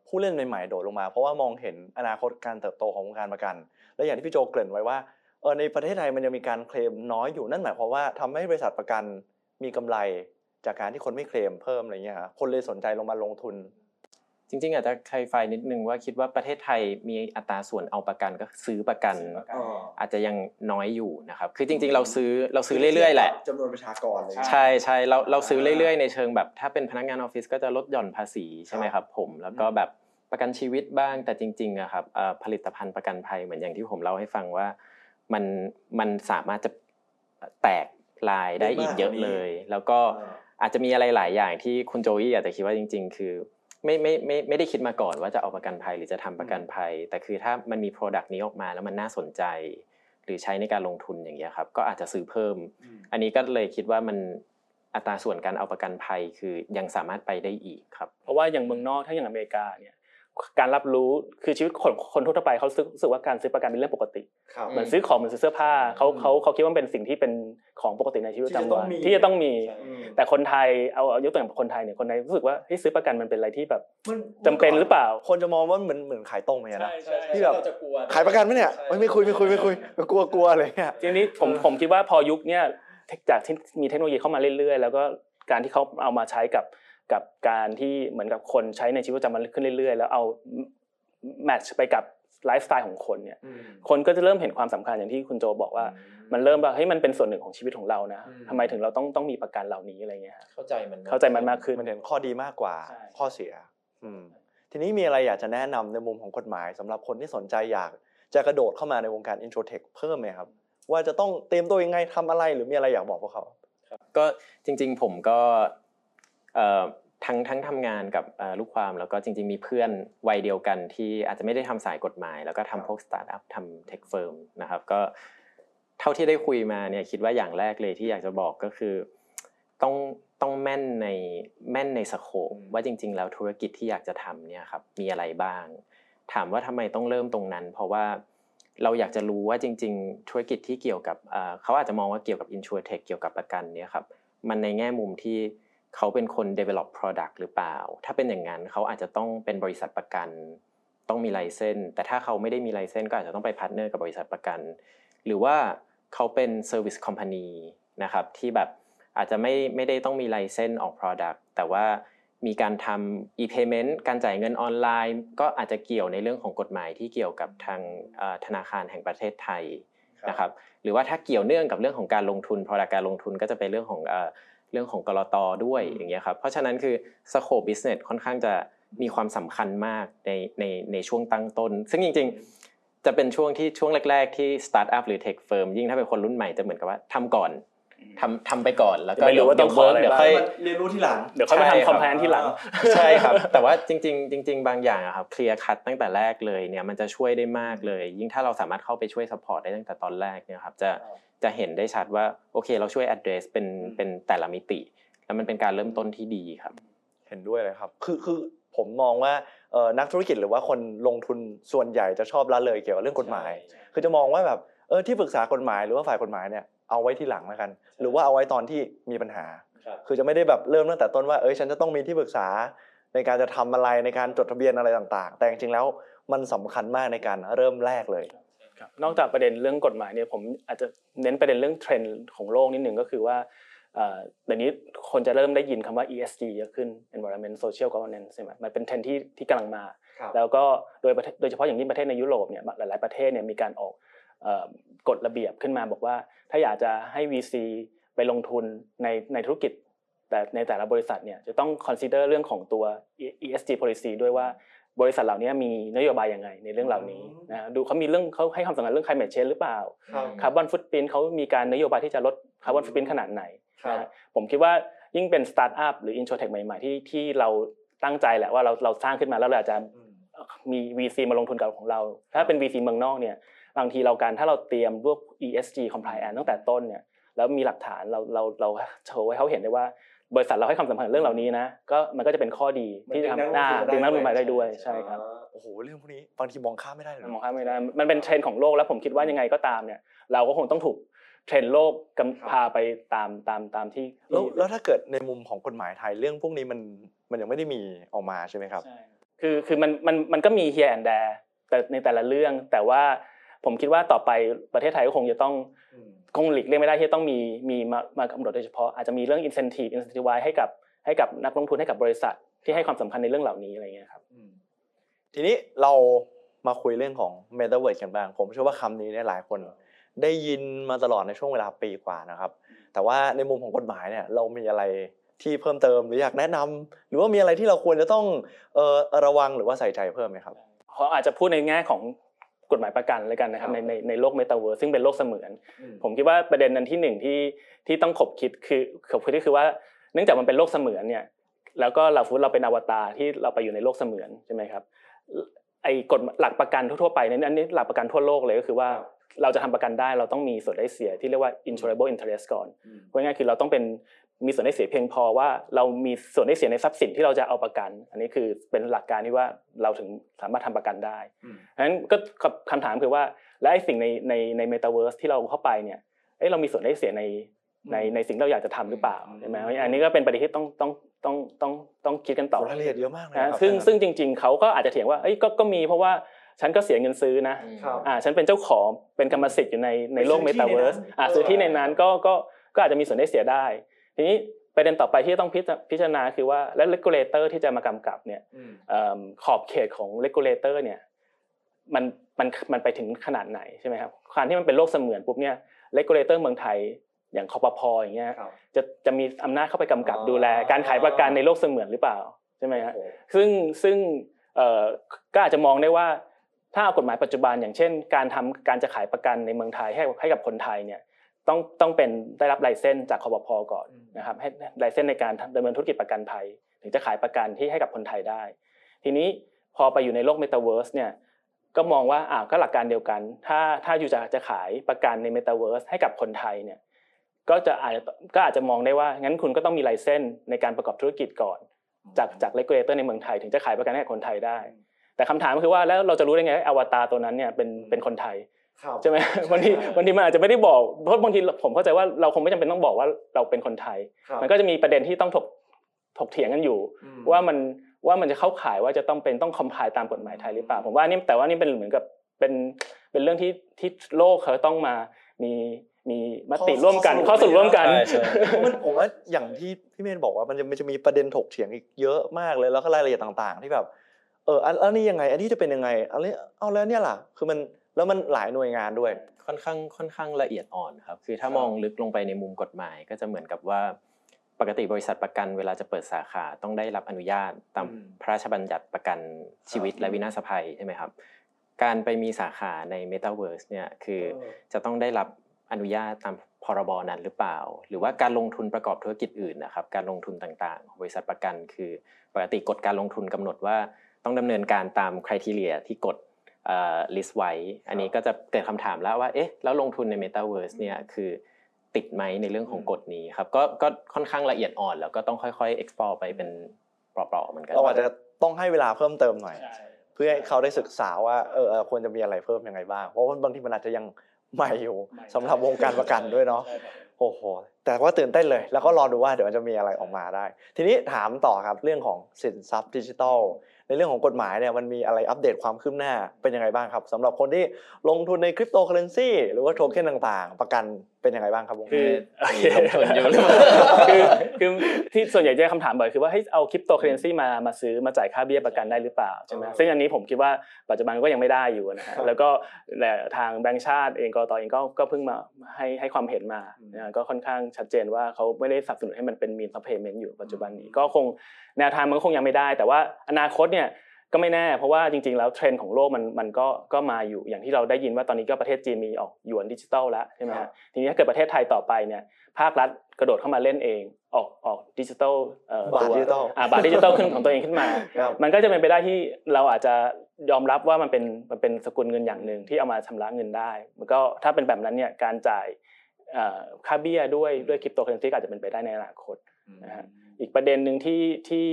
ผู้เล่นใหม่ๆโดดลงมา เพราะว่ามองเห็นอนาคตการเติบโตของวงการประกัน และอย่างที่พี่โจเกริ่นไว้ว่าเออในประเทศไทยมันยังมีการเคลมน้อยอยู่นั่นหมายความว่าทำให้บริษัทประกันมีกำไรจากการที่คนไม่เคลมเพิ่มอะไรเงี้ยครับคนเลยสนใจลงมาลงทุน จริงๆ อาจจะคลไฟนิดนึงว่าคิดว่าประเทศไทยมีอัตราส่วนเอาประกันก็ซื้อประกัน อาจจะยังน้อยอยู่นะครับคือจริง ๆ เราซื้อเราซื้อเรื่อยๆแหละจำนวนประชากรเลยใช่ใช่เราเราซื้อเรื่อยๆในเชิงแบบ ถ้าเป็นพนักงานออฟฟิศก็จะลดหย่อนภาษีใช่ไหมครับ ผมแล้วก็แบบประกันชีวิตบ้างแต่จริงๆอะครับผลิตภัณฑ์ประกันภัยเหมือนอย่างที่ผมเล่าให้ฟังว่ามันมันสามารถจะแตกลายได้อีกเยอะเลย แล้วก็อาจจะมีอะไรหลายอย่างที่คุณโจวี่อาจจะคิดว่าจริง ๆ คือ ไม่ไม่ไม่ไม่ได้คิดมาก่อนว่าจะเอาประกันภัยหรือจะทำประกันภัย แต่คือถ้ามันมี Product นี้ออกมาแล้วมันน่าสนใจ หรือใช้ในการลงทุนอย่างเงี้ยครับก็อาจจะซื้อเพิ่ม อันนี้ก็เลยคิดว่ามันอัตราส่วนการเอาประกันภัยคือยังสามารถไปได้อีกครับ เพราะว่าอย่างเมืองนอกถ้าอย่างอเมริกาเนี่ย การรับรู้คือชีวิตคนคนทั่วไปเขารู้สึกว่าการซื้อประกันเป็นเรื่องปกติเหมือนซื้อของเหมือนซื้อเสื้อผ้าเขาเขาเขาคิดว่าเป็นสิ่งที่เป็นของปกติในชีวิตประจำวันที่จะต้องมี แต่คนไทยเอาเอายกตัวอย่างคนไทยเนี่ยคนไทยรู้สึกว่าเฮ้ยซื้อประกันมันเป็นอะไรที่แบบจำเป็นหรือเปล่า คนจะมองว่าเหมือนเหมือนขายตรงเลยนะใช่ที่แบบเราจะกลัวขายประกันไหมเนี่ยเอ้ยไม่คุยไม่คุยไม่คุยกลัวกลัวอะไรเงี้ยทีนี้ผมเออผมคิดว่าพอยุคเนี้ยเทคจากที่มีเทคโนโลยีเข้ามาเรื่อยๆ แล้วก็การที่เขาเอามาใช้กับ กับการที่เหมือนกับคนใช้ในชีวิตประจำวันขึ้นเรื่อยๆ แล้วเอาแมทช์ไปกับไลฟ์สไตล์ของคนเนี่ยคนก็จะเริ่มเห็นความสำคัญอย่างที่คุณโจบอกว่า มันเริ่มว่าเฮ้ยมันเป็นส่วนหนึ่งของชีวิตของเรานะอืมทำไมถึงเราต้องต้องมีประกันเหล่านี้อะไรเงี้ยฮะเข้าใจมันเข้าใจมันมากขึ้นมันเห็นข้อดีมากกว่าใช่ข้อเสียอืมทีนี้มีอะไรอยากจะแนะนำในมุมของกฎหมายสำหรับคนที่สนใจอยากจะกระโดดเข้ามาในวงการ InsurTech เพิ่มไหมครับ ว่าจะต้องเตรียมตัวยังไงทำอะไรหรือมีอะไรอยากบอกพวกเขาก็จริง ๆ ผมก็เอ่อ ทั้งทั้งทำงานกับเอ่อลูกความแล้วก็จริง ๆ มีเพื่อนวัยเดียวกันที่อาจจะไม่ได้ทำสายกฎหมาย แล้วก็ทำพวกสตาร์ทอัพทำ tech firm นะครับก็เท่าที่ได้คุยมาเนี่ยคิดว่าอย่างแรกเลยที่อยากจะบอกก็คือต้องต้องแม่นในแม่นใน scope ว่าจริง ๆ แล้วธุรกิจที่อยากจะทำเนี่ยครับมีอะไรบ้าง ถามว่าทำไมต้องเริ่มตรงนั้น เพราะว่าเราอยากจะรู้ว่าจริง ๆ ธุรกิจที่เกี่ยวกับเอ่อเขาอาจจะมองว่าเกี่ยวกับ InsurTech เกี่ยวกับประกันเนี่ยครับมันในแง่มุมที่ เขาเป็นคน develop product หรือเปล่า ถ้าเป็นอย่างนั้นเขาอาจจะต้องเป็นบริษัทประกัน ต้องมี license แต่ถ้าเขาไม่ได้มี license ก็อาจจะต้องไป partner กับบริษัทประกัน หรือว่าเขาเป็น Service Company นะครับที่แบบอาจจะไม่ไม่ได้ต้องมีไลเซนออก Product แต่ว่ามีการทำ e-payment การจ่ายเงินออนไลน์ ก็อาจจะเกี่ยวในเรื่องของกฎหมายที่เกี่ยวกับทางธนาคารแห่งประเทศไทยนะครับ หรือว่าถ้าเกี่ยวเนื่องกับเรื่องของการลงทุน Product การลงทุนก็จะเป็นเรื่องของ เอ่อเรื่องของกรตด้วยอย่างเงี้ยครับเพราะฉะนั้นคือ scope business ค่อนข้างจะมีความสำคัญมากในในในช่วงตั้งต้น ซึ่งจริง ๆ จะเป็นช่วงที่ช่วงแรก ๆ ที่สตาร์ทอัพหรือ tech firm ยิ่งถ้าเป็นคนรุ่นใหม่จะเหมือนกับว่าทำก่อนทำทำไปก่อนแล้วก็ไม่รู้ว่าต้องขออะไรเดี๋ยวบ้างค่อยเรียนรู้ทีหลังเดี๋ยวค่อยไปใช่ทำคครับทีหลังใช่ครับ แต่ว่าจริง ๆ จริง ๆ บางอย่างอะครับ clear cut ตั้งแต่แรกเลยเนี่ยมันจะช่วยได้มากเลย ยิ่งถ้าเราสามารถเข้าไปช่วย support ได้ตั้งแต่ตอนแรกเนี่ยครับจะ จะเห็นได้ชัดว่าโอเค เราช่วย address เป็นเป็นแต่ละมิติ แล้วมันเป็นการเริ่มต้นที่ดีครับ เห็นด้วยเลยครับ คือคือผมมองว่าเอ่อนักธุรกิจหรือว่าคนลงทุนส่วนใหญ่จะชอบละเลยเกี่ยวกับเรื่องกฎหมาย คือจะมองว่าแบบเออที่ปรึกษากฎหมายหรือว่าฝ่ายกฎหมายเนี่ยเอาไว้ที่หลังแล้วกัน หรือว่าเอาไว้ตอนที่มีปัญหาครับคือจะไม่ได้แบบเริ่มตั้งแต่ต้นว่าเอ้ยฉันจะต้องมีที่ปรึกษาในการจะทำอะไรในการจดทะเบียนอะไรต่าง ๆ แต่จริงๆแล้วมันสำคัญมากในการเริ่มแรกเลยครับ นอกจากประเด็นเรื่องกฎหมายเนี่ยผมอาจจะเน้นประเด็นเรื่องเทรนด์ของโลกนิดหนึ่งก็คือว่าเอ่อเดี๋ยวนี้คนจะเริ่มได้ยินคำว่า ESG เยอะขึ้น Environment Social Governance ใช่ไหมมันเป็นเทรนด์ที่ที่กำลังมาครับแล้วก็โดยประเทศโดยเฉพาะอย่างยิ่งประเทศในยุโรปเนี่ยหลาย ๆประเทศเนี่ยมีการออกเอ่อกฎระเบียบขึ้นมาบอกว่า ถ้าอยากจะให้ VC ไปลงทุนในในธุรกิจแต่ในแต่ละบริษัทเนี่ยจะต้อง consider เรื่องของตัว ESG policy ด้วยว่า บริษัทเหล่านี้มีนโยบายยังไงในเรื่องเหล่านี้นะดูเขามีเรื่องเขาให้ความสำคัญเรื่อง climate change หรือเปล่าcarbon footprint เขามีการนโยบายที่จะลด carbon footprint ขนาดไหนครับนะฮะผมคิดว่ายิ่งเป็นสตาร์ทอัพหรือ InsurTech ใหม่ๆที่ที่เราตั้งใจแหละว่าเราเราสร้างขึ้นมาแล้วเราอาจจะมี VC มาลงทุนกับของเรา ถ้าเป็น VC เมืองนอกเนี่ยบางทีเราการถ้าเราเตรียมพวก ESG compliance ตั้งแต่ต้นเนี่ยแล้วมีหลักฐานเราเราเราโชว์ให้เขาเห็นได้ว่า บริษัทเราให้ความสำคัญกับเรื่องเหล่านี้นะก็มันก็จะเป็นข้อดีที่จะทำหน้าดึงนักลงทุนมาได้ด้วยใช่ครับโอ้โหเรื่องพวกนี้บางทีมองข้ามไม่ได้เลยมองข้ามไม่ได้มันเป็นเทรนด์ของโลกแล้วผมคิดว่ายังไงก็ตามเนี่ย เราก็คงต้องถูกเทรนด์โลกกำพาไปตามตามตามที่แล้วแล้วถ้าเกิดในมุมของกฎหมายไทยเรื่องพวกนี้มันมันยังไม่ได้มีออกมาใช่ไหมครับใช่คือคือมันมันมันก็มี here and there แต่ในแต่ละเรื่องแต่ว่าผมคิดว่าต่อไปประเทศไทยก็คงจะต้อง คงหลีกเลี่ยงไม่ได้ที่จะต้องมีมีมามากำหนดโดยเฉพาะอาจจะมีเรื่อง incentive incentive ให้กับให้กับนักลงทุนให้กับบริษัทที่ให้ความสำคัญในเรื่องเหล่านี้อะไรเงี้ยครับทีนี้เรามาคุยเรื่องของ Metaverse กันบ้าง ผมเชื่อว่าคำนี้เนี่ยหลายคน ได้ยินมาตลอดในช่วงเวลาปีกว่านะครับ แต่ว่าในมุมของกฎหมายเนี่ยเรามีอะไรที่เพิ่มเติมหรืออยากแนะนำหรือว่ามีอะไรที่เราควรจะต้องเอ่อระวังหรือว่าใส่ใจเพิ่มไหมครับเขาอาจจะพูดในแง่ของ กฎหมายประกันเลยกันนะครับครับในในในโลกเมตาเวิร์ซึ่งเป็นโลกเสมือน ผมคิดว่าประเด็นนั้นที่หนึ่งที่ที่ต้องขบคิดคือขบคิดก็คือว่าเนื่องจากมันเป็นโลกเสมือนเนี่ยแล้วก็เราฟูดเราเป็นอวตารที่เราไปอยู่ในโลกเสมือนใช่ไหมครับไอ้กฎหลักประกันทั่วๆไปเนี่ยอันนี้หลักประกันทั่วโลกเลยก็คือว่าเราจะทำประกันได้เราต้องมีส่วนได้เสียที่เรียกว่า insurable interest ก่อนพูดง่ายๆคือเราต้องเป็น มีส่วนได้เสียเพียงพอว่าเรามีส่วนได้เสียในทรัพย์สินที่เราจะเอาประกัน อันนี้คือเป็นหลักการที่ว่าเราถึงสามารถทำประกันได้เพราะฉะนั้นก็คำถามคือว่าแล้วไอ้สิ่งในในในเมตาเวิร์สที่เราเข้าไปเนี่ยเอ้ยเรามีส่วนได้เสียในในในสิ่งที่เราอยากจะทำหรือเปล่าใช่ไหมอันนี้ก็เป็นประเด็นที่ต้องต้องต้องต้องต้องคิดกันต่อรายละเอียดเยอะมากเลยนะครับซึ่งซึ่งจริง ๆเขาก็อาจจะเถียงว่าเอ้ยก็ก็มีเพราะว่าฉันก็เสียเงินซื้อนะครับอ่าฉันเป็นเจ้าของเป็นกรรมสิทธิ์อยู่ในในโลกเมตาเวิร์สไปซื้อที่ในนั้นอ่าซื้อที่ในนั้นก็ก็ก็อาจจะมีส่วนได้เสียได้ ทีนี้ประเด็นต่อไปที่ต้องพิจพิจารณาคือว่าแล้ว regulator ที่จะมากำกับเนี่ยอืมเอิ่มขอบเขตของ regulator เนี่ยมันมันมันไปถึงขนาดไหนใช่ไหมครับการที่มันเป็นโลกเสมือนปุ๊บเนี่ย regulator เมืองไทยอย่างคอปพออย่างเงี้ยครับจะจะมีอำนาจเข้าไปกำกับอ๋อดูแล การขายประกันในโลกเสมือนหรือเปล่าใช่ไหมฮะโอ้โหซึ่งซึ่งเอ่อก็อาจจะมองได้ว่าถ้าเอากฎหมายปัจจุบันอย่างเช่น การทำการจะขายประกันในเมืองไทยให้ให้กับคนไทยเนี่ย ต้องต้องเป็นได้รับ license จากคปภ. ก่อนนะครับให้license ในการดำเนินธุรกิจประกันภัย ถึงจะขายประกันที่ให้กับคนไทยได้ ทีนี้พอไปอยู่ในโลกเมตาเวิร์สเนี่ยก็มองว่าอ่าก็หลักการเดียวกัน ถ้าถ้าอยู่จะจะขายประกันในเมตาเวิร์สให้กับคนไทยเนี่ยก็จะอาจจะก็อาจจะมองได้ว่างั้นคุณก็ต้องมี license ในการประกอบธุรกิจก่อน จากจาก regulator ในเมืองไทย ถึงจะขายประกันให้กับคนไทยได้ แต่คำถามก็คือว่าแล้วเราจะรู้ได้ไงว่าอวตารตัวนั้นเนี่ยเป็นเป็นคนไทยครับ ใช่ไหมบางทีบางทีมันอาจจะไม่ได้บอกเพราะบางทีผมเข้าใจว่าเราคงไม่จำเป็นต้องบอกว่าเราเป็นคนไทยครับมันก็จะมีประเด็นที่ต้องถกถกเถียงกันอยู่อืมว่ามันว่ามันจะเข้าข่ายว่าจะต้องเป็นต้องคอมพลายตามกฎหมายไทยหรือเปล่าผมว่านี่แต่ว่านี่เป็นเหมือนกับเป็นเป็นเรื่องที่ที่โลกเขาต้องมามีมีมติร่วมกันข้อสรุปร่วมกันใช่ใช่เพราะมันผมว่าอย่างที่พี่เมนบอกว่ามันจะมันจะมีประเด็นถกเถียงอีกเยอะมากเลยแล้วก็รายละเอียดต่าง ๆ ที่แบบ เอออันอันนี้ยังไง อันนี้จะเป็นยังไงอันนี้เอาแล้วเนี่ยล่ะคือมัน แล้วมันหลายหน่วยงานด้วย ค่อนข้างค่อนข้างละเอียดอ่อนครับ คือถ้าครับมองลึกลงไปในมุมกฎหมาย ก็จะเหมือนกับว่าปกติบริษัทประกันเวลาจะเปิดสาขาต้องได้รับอนุญาตตามพระราชบัญญัติประกันชีวิตและวินาศภัยใช่ไหมครับ การไปมีสาขาใน Metaverse เนี่ยคือจะต้องได้รับอนุญาตตามพรบนั้นหรือเปล่า หรือว่าการลงทุนประกอบธุรกิจอื่นนะครับ การลงทุนต่างๆของบริษัทประกัน คือปกติกฎการลงทุนกำหนดว่าต้องดำเนินการตามคุณทีเรียที่กฎ ลิสต์ไว้ อันนี้ก็จะเกิดคำถามแล้วว่าเอ๊ะแล้วลงทุนใน Metaverse เนี่ยคือติดไหมในเรื่องของกฎนี้ครับก็ก็ค่อนข้างละเอียดอ่อน แล้วก็ต้องค่อยๆ explore ไปเป็นเปราะๆเหมือนกันเราอาจจะต้องให้เวลาเพิ่มเติมหน่อย เพื่อให้เขาได้ศึกษาว่าเออเออควรจะมีอะไรเพิ่มยังไงบ้างเพราะว่าบางทีมันอาจจะยังใหม่อยู่สำหรับวงการประกันด้วยเนาะโอ้โหแต่ว่าตื่นเต้นเลย แล้วก็รอดูว่าเดี๋ยวมันจะมีอะไรออกมาได้ ทีนี้ถามต่อครับเรื่องของสินทรัพย์ดิจิทัล ในเรื่องของกฎหมายเนี่ยมันมีอะไรอัปเดตความคืบหน้าเป็นยังไงบ้างครับสำหรับคนที่ลงทุนในคริปโตเคอเรนซีหรือว่าโทเค็นต่างๆ ประกันเป็นยังไงบ้างครับวงคืนี้คือโอเคลงทุนอยู่หรือเปล่าคือคือที่ส่วนใหญ่จะคำถามบ่อยคือว่าให้เอาคริปโตเคอเรนซีมามาซื้อมาจ่ายค่าเบี้ยประกันได้หรือเปล่าใช่ไหมเออซึ่งอันนี้ผมคิดว่าปัจจุบันก็ยังไม่ได้อยู่นะฮะแล้วก็และทางแบงก์ชาติเองก.ล.ต. เองก็ก็เพิ่งมาให้ให้ความเห็นมานะฮะก็ค่อนข้างชัดเจนว่าเขาไม่ได้สนับสนุนให้มันเป็น means of payment อยู่ปัจจุบันนี้ก็คงแนวทางมันก็คงยังไม่ได้ แต่ว่าอนาคตเนี่ยก็ไม่แน่เพราะว่าจริงๆแล้วเทรนด์ของโลกมันมันก็ก็มาอยู่อย่างที่เราได้ยินว่าตอนนี้ก็ประเทศจีนมีออกหยวนดิจิตอลแล้วใช่ไหมครัฮะบทีนี้ถ้าเกิดประเทศไทยต่อไปเนี่ยภาครัฐกระโดดเข้ามาเล่นเองออกออกดิจิตอลเอ่อบาทตัวดิจิทัลอ่าบาทดิจิตอลขึ้นของตัวเองขึ้นมาครับมันก็จะเป็นไปได้ที่เราอาจจะยอมรับว่ามันเป็นมันเป็นสกุลเงินอย่างหนึ่งที่เอามาชำระเงินได้ มันก็ถ้าเป็นแบบนั้นเนี่ยการจ่ายเอ่อค่าเบี้ยด้วยด้วยคริปโตเคอเรนซีอาจจะเป็นไปได้ในอนาคตนะฮะอีกประเด็นหนึ่งที่ที่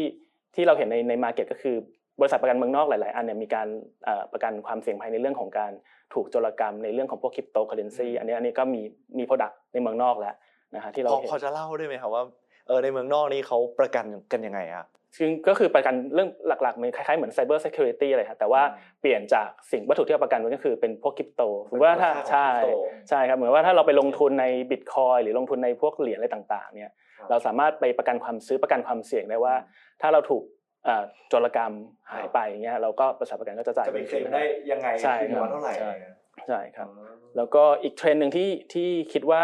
ที่เราเห็นในใน market ก็คือ บริษัทประกันเมืองนอกหลาย ๆ อันเนี่ยมีการเอ่อประกันความเสี่ยงภัยในเรื่องของการถูกโจรกรรมในเรื่องของพวกคริปโตเคอเรนซีอันนี้อันนี้ก็มีมี product ในเมืองนอกแล้วนะฮะที่เราพอเห็นพอจะเล่าได้ไหมครับว่าเออในเมืองนอกนี่เขาประกันกันยังไงอะซึ่งก็คือประกันเรื่องหลักๆมันคล้ายๆเหมือน Cyber Security อะไรครับแต่ว่าเปลี่ยนจากสิ่งวัตถุที่เราประกันไว้ก็คือเป็นพวกคริปโตสมมติว่าถ้าใช่ใช่ครับเหมือนว่าถ้าเราไปลงทุนในบิตคอยหรือลงทุนในพวกเหรียญอะไรต่างๆเนี่ยครับเราสามารถไปประกันความซื้อประกันความเสี่ยงได้ว่า ถ้าเราถูกเอ่อโจรกรรมหายไปอย่างเงี้ยเราก็บริษัทประกันก็จะจ่ายจะไปเคลมได้ยังไงใช่คืนครับมาเท่าไหร่ใช่ใช่ครับ แล้วก็อีกเทรนด์หนึ่งที่ที่คิดว่า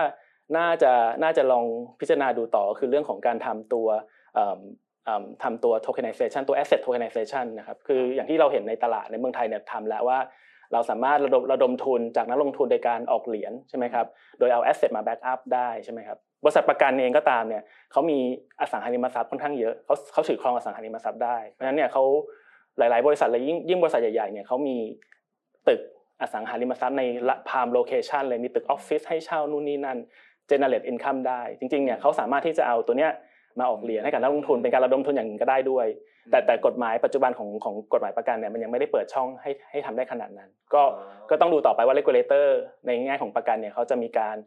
น่าจะน่าจะลองพิจารณาดูต่อคือเรื่องของการทำตัวเอิ่มเอิ่มทำตัว tokenization ตัว asset tokenization นะครับคืออย่างที่เราเห็นในตลาดในเมืองไทยเนี่ยทำแล้วว่า เราสามารถระดมระดมทุนจากนักลงทุนโดยการออกเหรียญใช่ไหมครับโดยเอา asset มา back up ได้ใช่ไหมครับ บริษัทประกันเองก็ตามเนี่ยเขามีอสังหาริมทรัพย์ค่อนข้างเยอะเขาเขาถือครองอสังหาริมทรัพย์ได้เพราะฉะนั้นเนี่ยเขาหลาย ๆ บริษัทเลยยิ่งยิ่งบริษัทใหญ่ๆเนี่ยเขามีตึกอสังหาริมทรัพย์ใน prime location เลยมีตึกออฟฟิศให้เช่านู่นนี่นั่น generate income ได้ จริง ๆ เนี่ยเขาสามารถที่จะเอาตัวเนี้ยมาออกเหรียญให้กับนักลงทุนเป็นการระดมทุนอย่างหนึ่งก็ได้ด้วย แต่แต่กฎหมายปัจจุบันของของกฎหมายประกันเนี่ยมันยังไม่ได้เปิดช่องให้ให้ทำได้ขนาดนั้น ก็ก็ต้องดูต่อไปว่า regulator ในแง่ของประกันเนี่ยเขาจะมีการ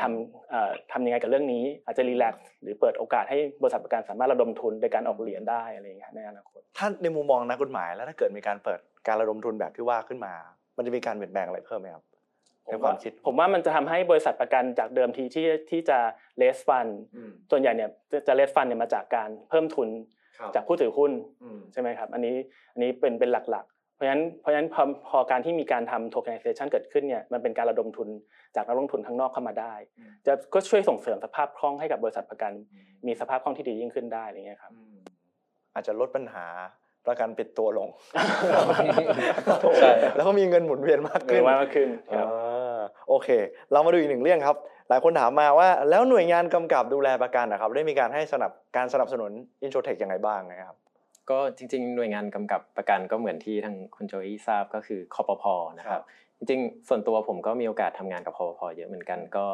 ทำทำยังไงกับเรื่องนี้ อาจจะ relax หรือเปิดโอกาสให้บริษัทประกันสามารถระดมทุนในการออกเหรียญได้อะไรอย่างเงี้ยในอนาคตถ้าในมุมมองนักกฎหมายแล้วถ้าเกิดมีการเปิดการระดมทุนแบบที่ว่าขึ้นมา มันจะมีการเปลี่ยนแปลงอะไรเพิ่มไหมครับในความคิดผมว่ามันจะทำให้บริษัทประกันจากเดิมทีที่ที่จะเลสฟันส่วนใหญ่เนี่ยจะเลสฟันเนี่ยมาจากการเพิ่มทุนจากผู้ถือหุ้นใช่ไหมครับ อันนี้อันนี้เป็นเป็นหลักๆเพ ราะฉะนั้นเพราะฉะนั้นพอพอการที่มีการทำ tokenization เกิดขึ้นเนี่ยมันเป็นการระดมทุนจากนักลงทุนข้างนอกเข้ามาได้ จะก็ช่วยส่งเสริมสภาพคล่องให้กับบริษัทประกัน มีสภาพคล่องที่ดียิ่งขึ้นได้อะไรเงี้ยครับอาจจะลดปัญหาประกันปิดตัวลงใช่แล้วก็มีเงินหมุนเวียนมากขึ้นมากขึ้นโอเค เรามาดูอีกหนึ่งเรื่องครับ หลายคนถามมาว่า แล้วหน่วยงานกำกับดูแลประกันนะครับ ได้มีการให้สนับการสนับสนุน InsurTech ยังไงบ้างนะครับ ก็จริง ๆ หน่วยงานกำกับประกันก็เหมือนที่ทางคุณโจอี้ทราบก็คือคอปพอนะครับ จริงๆ ส่วนตัวผมก็มีโอกาสทำงานกับคอปพอเยอะเหมือนกัน ก็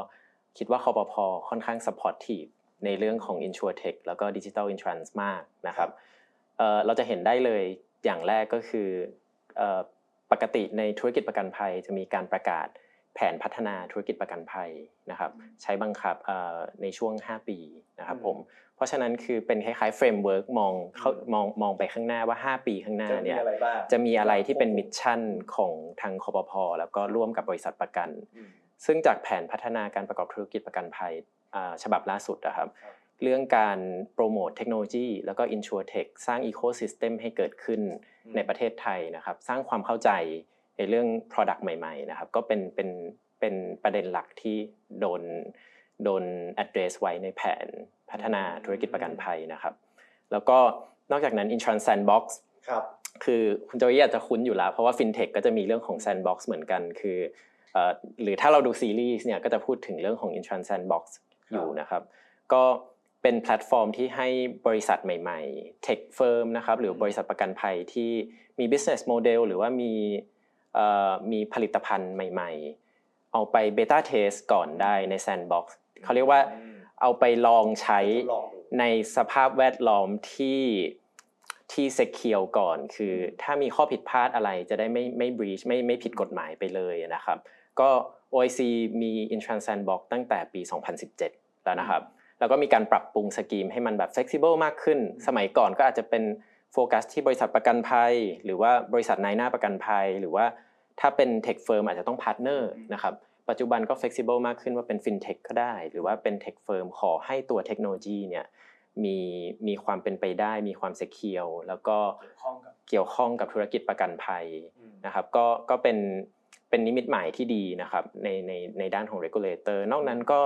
คิดว่าคอปพอค่อนข้าง supportiveในเรื่องของ i n s u r t e c h แล้วก็ digital insurance มากนะครับเราจะเห็นได้เลยอย่างแรกก็คือปกติในธุรกิจประกันภัยจะมีการประกาศ แผนพัฒนาธุรกิจประกันภัยนะครับใช้บังคับในช่วง 5 ปีนะครับผมเพราะฉะนั้นคือเป็นคล้ายๆ framework มองเขามองมองไปข้างหน้าว่า 5 ปีข้างหน้าเนี่ยจะมีอะไรที่เป็น mission ของทางคอปพอแล้วก็ร่วมกับบริษัทประกัน ซึ่งจากแผนพัฒนาการประกอบธุรกิจประกันภัยฉบับล่าสุดนะครับเรื่องการโปรโมทเทคโนโลยีแล้วก็ insurtech สร้าง ecosystem ให้เกิดขึ้นในประเทศไทยนะครับ สร้างความเข้าใจ ในเรื่อง Product ใหม่ๆนะครับก็เป็นเป็นเป็นประเด็นหลักที่โดนโดน address ไว้ในแผนพัฒนาธุรกิจประกันภัยนะครับ แล้วก็นอกจากนั้น Insurance Sandbox ครับคือคุณโจยอาจจะคุ้นอยู่แล้ว เพราะว่า FinTech ก็จะมีเรื่องของ Sandbox เหมือนกัน คือหรือถ้าเราดูซีรีส์เนี่ยก็จะพูดถึงเรื่องของ Insurance Sandbox อยู่นะครับ ก็เป็นแพลตฟอร์มที่ให้บริษัทใหม่ๆ Tech Firm นะครับหรือบริษัทประกันภัยที่มี business model หรือว่ามี มีผลิตภัณฑ์ใหม่ๆ เอาไป beta test ก่อนได้ใน Sandbox เขาเรียกว่าเอาไปลองใช้ในสภาพแวดล้อมที่ที่ secure ก่อน คือถ้ามีข้อผิดพลาดอะไรจะได้ไม่ไม่ breach ไม่ไม่ผิดกฎหมายไปเลยนะครับ ก็ OIC มี Insurance Sandbox ตั้งแต่ปี 2017 แล้วนะครับ แล้วก็มีการปรับปรุง scheme ให้มันแบบ flexible มากขึ้น สมัยก่อนก็อาจจะเป็น โฟกัสที่บริษัทประกันภัย หรือว่าบริษัทนายหน้าประกันภัย หรือว่าถ้าเป็น tech firm อาจจะต้อง partner นะครับปัจจุบันก็ flexible มากขึ้นว่าเป็นฟินเทคก็ได้ หรือว่าเป็น tech firm ขอให้ตัวเทคโนโลยีเนี่ยมีมีความเป็นไปได้ มีความเซคเคียวแล้วก็เกี่ยวข้องกับธุรกิจประกันภัยนะครับก็ก็เป็นเป็นนิมิตหมายที่ดีนะครับในในในด้านของ regulator นอกนั้นก็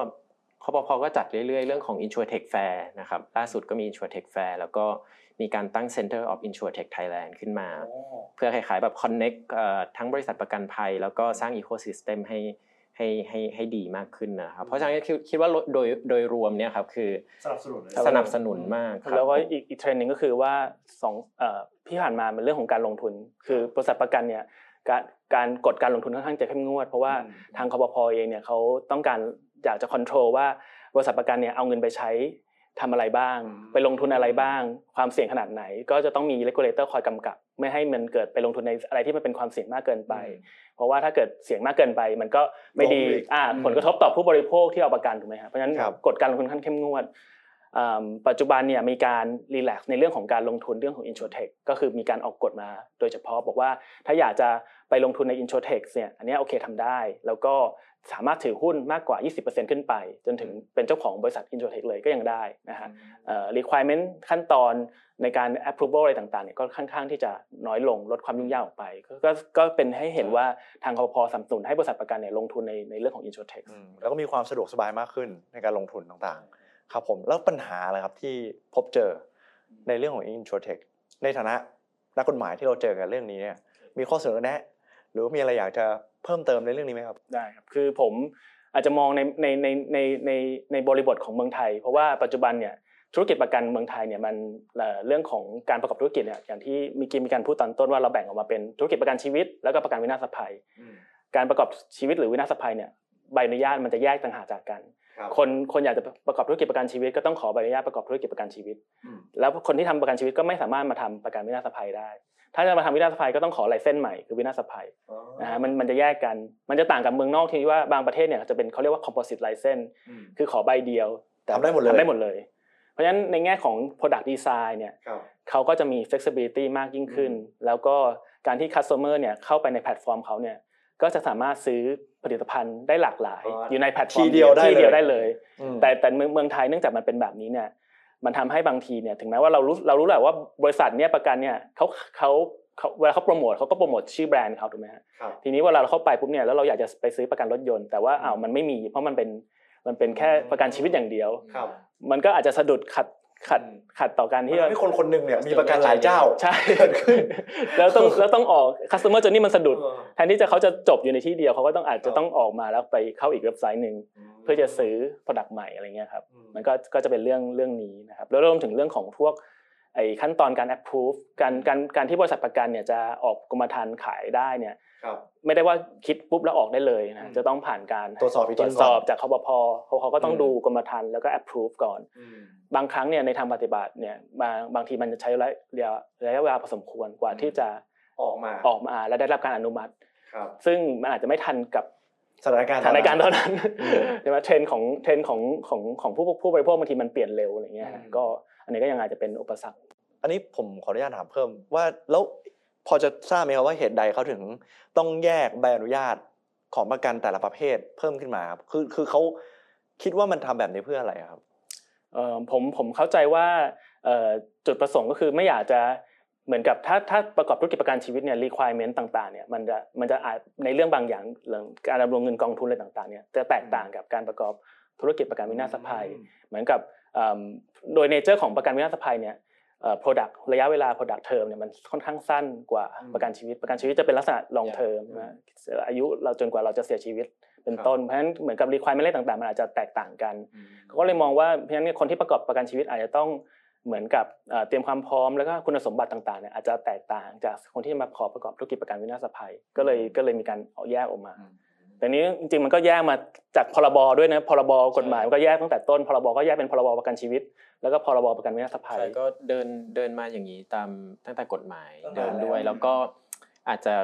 คอปพก็จัดเรื่อยๆ เรื่องของ InsurTech Fair นะครับล่าสุดก็มี InsurTech Fair แล้วก็ มีการตั้ง Center of InsurTech Thailand ขึ้นมา เพื่อคล้ายๆแบบ connect ทั้งบริษัทประกันภัย แล้วก็สร้าง ecosystem ให้ให้ให้ให้ดีมากขึ้นนะครับ เพราะฉะนั้นคิดว่าโดยโดยรวมเนี่ยครับคือสนับสนุนสนับสนุนมากแล้วก็อีกอีกเทรนด์นึงก็คือว่าสองปีที่ผ่านมาเป็นเรื่องของการลงทุน คือบริษัทประกันเนี่ยการการกฎการลงทุนค่อนข้างจะเข้มงวด เพราะว่าทางคอปพอเองเนี่ยเขาต้องการอยากจะควบคุมว่าบริษัทประกันเนี่ยเอาเงินไปใช้ ทำอะไรบ้าง ไปลงทุนอะไรบ้าง ความเสี่ยงขนาดไหน ก็จะต้องมี regulator คอยกำกับ ไม่ให้มันเกิดไปลงทุนในอะไรที่มันเป็นความเสี่ยงมากเกินไป เพราะว่าถ้าเกิดเสี่ยงมากเกินไป มันก็ไม่ดีอ่าผลกระทบต่อผู้บริโภคที่เอาประกันถูกไหมครับเพราะฉะนั้นกฎการลงทุนขั้นเข้มงวด ปัจจุบันเนี่ยมีการรีแลกซ์ในเรื่องของการลงทุนเรื่องของ Insurtech ก็คือมีการออกกฎมาโดยเฉพาะบอกว่าถ้าอยากจะไปลงทุนใน Insurtech เนี่ยอันนี้โอเคทำได้ แล้วก็สามารถถือหุ้นมากกว่า 20%ขึ้นไป จนถึงเป็นเจ้าของบริษัท Insurtech เลยก็ยังได้นะฮะ requirement ขั้นตอนในการ approval อะไรต่างๆเนี่ยก็ค่อนข้างที่จะน้อยลงลดความยุ่งยากออกไป ก็ก็เป็นให้เห็นว่าทางคอพอสัมสนุนให้บริษัทประกันเนี่ยลงทุนในในเรื่องของ Insurtech แล้วก็มีความสะดวกสบายมากขึ้นในการลงทุนต่างๆ ครับผมแล้วปัญหาอะไรครับที่พบเจอในเรื่องของ Insurtech ในฐานะนักกฎหมายที่เราเจอกันเรื่องนี้เนี่ยมีข้อเสนอแนะ หรือมีอะไรอยากจะเพิ่มเติมในเรื่องนี้ไหมครับได้ครับคือผมอาจจะมองในในในในในในบริบทของเมืองไทย เพราะว่าปัจจุบันเนี่ยธุรกิจประกันเมืองไทยเนี่ยมันเรื่องของการประกอบธุรกิจเนี่ยอย่างที่มีกิมมีการพูดตอนต้นว่าเราแบ่งออกมาเป็นธุรกิจประกันชีวิต แล้วก็ประกันวินาศภัย การประกอบชีวิตหรือวินาศภัยเนี่ยใบอนุญาตมันจะแยกต่างหากจากกัน คนคนอยากจะประกอบธุรกิจประกันชีวิตก็ต้องขอใบอนุญาตประกอบธุรกิจประกันชีวิต แล้วคนที่ทำประกันชีวิตก็ไม่สามารถมาทำประกันวินาศภัยได้ ถ้าจะมาทำวินาศภัยก็ต้องขอไลเซนส์ใหม่คือวินาศภัยนะฮะมันมันจะแยกกันมันจะต่างกับเมืองนอกที่ว่าบางประเทศเนี่ยจะเป็นเขาเรียกว่า composite license คือขอใบเดียวทำได้หมดเลยทำได้หมดเลย เพราะฉะนั้นในแง่ของ product design เนี่ยครับเขาก็จะมี flexibility มากยิ่งขึ้น แล้วก็การที่ customer เนี่ยเข้าไปในแพลตฟอร์มเขาเนี่ย ก็จะสามารถซื้อผลิตภัณฑ์ได้หลากหลายอ๋อออยู่ในแพลตฟอร์มที่เดียวได้ที่เดียวเลยได้เลยอืมแต่แต่เมืองเมืองไทยเนื่องจากมันเป็นแบบนี้เนี่ยมันทำให้บางทีเนี่ยถึงแม้ว่าเรารู้เรารู้แหละว่าบริษัทเนี่ยประกันเนี่ยเขาเขาเขาเวลาเขาโปรโมทเขาก็โปรโมทชื่อแบรนด์เขาถูกไหมฮะครับทีนี้เวลาเราเข้าไปปุ๊บเนี่ยแล้วเราอยากจะไปซื้อประกันรถยนต์แต่ว่าอ้าวมันไม่มีเพราะมันเป็นมันเป็นแค่ประกันชีวิตอย่างเดียวครับมันก็อาจจะสะดุดขัด ขัดอืมขัดต่อการที่ที่ให้คนคนหนึ่งเนี่ยมีประกันหลายเจ้าใช่แล้วต้องแล้วต้องออก customer journey มันสะดุดแทนที่จะเขาจะจบอยู่ในที่เดียวเขาก็ต้องอาจจะต้องออกมาแล้วไปเข้าอีกเว็บไซต์หนึ่งเพื่อจะซื้อ product ใหม่อะไรเงี้ยครับอืมมันก็ก็จะเป็นเรื่องเรื่องนี้นะครับแล้วรวมถึงเรื่องของพวก ไอ้ขั้นตอนการ approve การการการที่บริษัทประกันเนี่ยจะออกกรมธรรม์ขายได้เนี่ยครับไม่ได้ว่าคิดปุ๊บแล้วออกได้เลยอืนะมจะต้องผ่านการตรวจสอบอีกทีตรวจสอบจากคบพเขาเขาก็ต้องอืมดูกรมธรรม์แล้วก็ approve ก่อน บางครั้งเนี่ยในทางปฏิบัติเนี่ยบางบางทีมันจะใช้ระยะระยะเวลาพอสมควรกว่าที่จะออกมาออกมาและได้รับการอนุมัติครับซึ่งมันอาจจะไม่ทันกับสถานการณ์สถานการณ์เท่านั้นอืมใช่ไหมเทรนด์ของเทรนด์ของของของผู้ผู้บริโภคบางทีมันเปลี่ยนเร็วอะไรเงี้ยฮะอืมก็อั นนี้ก็ยังอาจจะเป็นอุปสรรค อันนี้ผมขออนุญาตถามเพิ่มว่าแล้วพอจะทราบไหมครับว่าเหตุใดเขาถึงต้องแยกใบอนุญาตของประกันแต่ละประเภทเพิ่มขึ้นมาครับคือคือเขาคิดว่ามันทำแบบนี้เพื่ออะไรครับเอ่อผมผมเข้าใจว่าเอ่อจุดประสงค์ก็คือไม่อยากจะเหมือนกับถ้าถ้าประกอบธุรกิจประกันชีวิตเนี่ย requirement ต่างๆเนี่ยมันจะมันจะอาจในเรื่องบางอย่างเรื่องการดำรงเงินกองทุนอะไรต่างๆเนี่ยจะแตกต่างกับการประกอบธุรกิจประกันวินาศภัย เหมือนกับเอิ่ม โดยเนเจอร์ของประกันวินาศภัยเนี่ยเอ่อ product ระยะเวลา product term เนี่ยมันค่อนข้างสั้นกว่าอืมประกันชีวิต ประกันชีวิตจะเป็นลักษณะ long term นะอายุเราจนกว่าเราจะเสียชีวิตเป็นต้น เพราะฉะนั้นเหมือนกับ requirement อะไรต่างๆมันอาจจะแตกต่างกันเขาก็เลยมองว่าเพราะฉะนั้นเนี่ยคนที่ประกอบประกันชีวิตอาจจะต้องเหมือนกับเอ่อเตรียมความพร้อมแล้วก็คุณสมบัติต่างๆเนี่ยอาจจะแตกต่างจากคนที่มาขอประกอบธุรกิจประกันวินาศภัย ก็เลยก็เลยมีการเอาแยกออกมา แต่นี้จริงๆมันก็แยกมาจากพรบด้วยนะพรบกฎหมายมันก็แยกตั้งแต่ต้นพรบก็แยกเป็นพรบประกันชีวิต แล้วก็พรบประกันวินาศภัยใช่ก็เดินเดินมาอย่างนี้ตามตั้งแต่กฎหมายตั้งแต่เดินด้วยแล้วแล้วก็อาจจะ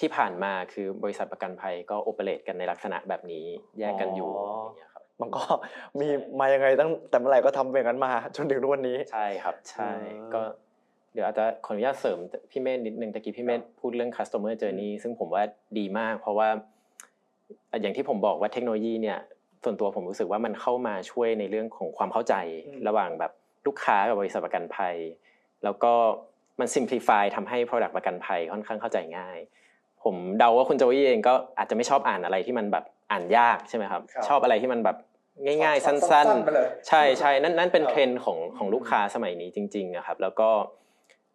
ที่ผ่านมาคือบริษัทประกันภัยก็โอเปเรตกันในลักษณะแบบนี้แยกกันอยู่อย่างเงี้ยครับมันก็มีมายังไงตั้งแต่เมื่อไหร่ก็ทำเป็นกันมาจนถึงทุกวันนี้ใช่ครับใช่อ่าก็เดี๋ยวอาจจะขออนุญาตเสริมพี่เมธนิดนึงตะกี้พี่เมธพูดเรื่อง customer journey ซึ่งผมว่าดีมาก เพราะว่า อย่างที่ผมบอกว่าเทคโนโลยีเนี่ยส่วนตัวผมรู้สึกว่ามันเข้ามาช่วยในเรื่องของความเข้าใจอืมระหว่างแบบลูกค้ากับบริษัทประกันภัย แล้วก็มัน simplify ทำให้ product ประกันภัยค่อนข้างเข้าใจง่าย ผมเดาว่าคุณโจวี่เองก็อาจจะไม่ชอบอ่านอะไรที่มันแบบอ่านยากใช่ไหมครับครับชอบอะไรที่มันแบบง่าย ๆ สั้นๆไปเลยๆใช่ใช่นั่นนั่นเป็นครับเทรนด์ของของลูกค้าสมัยนี้จริงๆนะครับ แล้วก็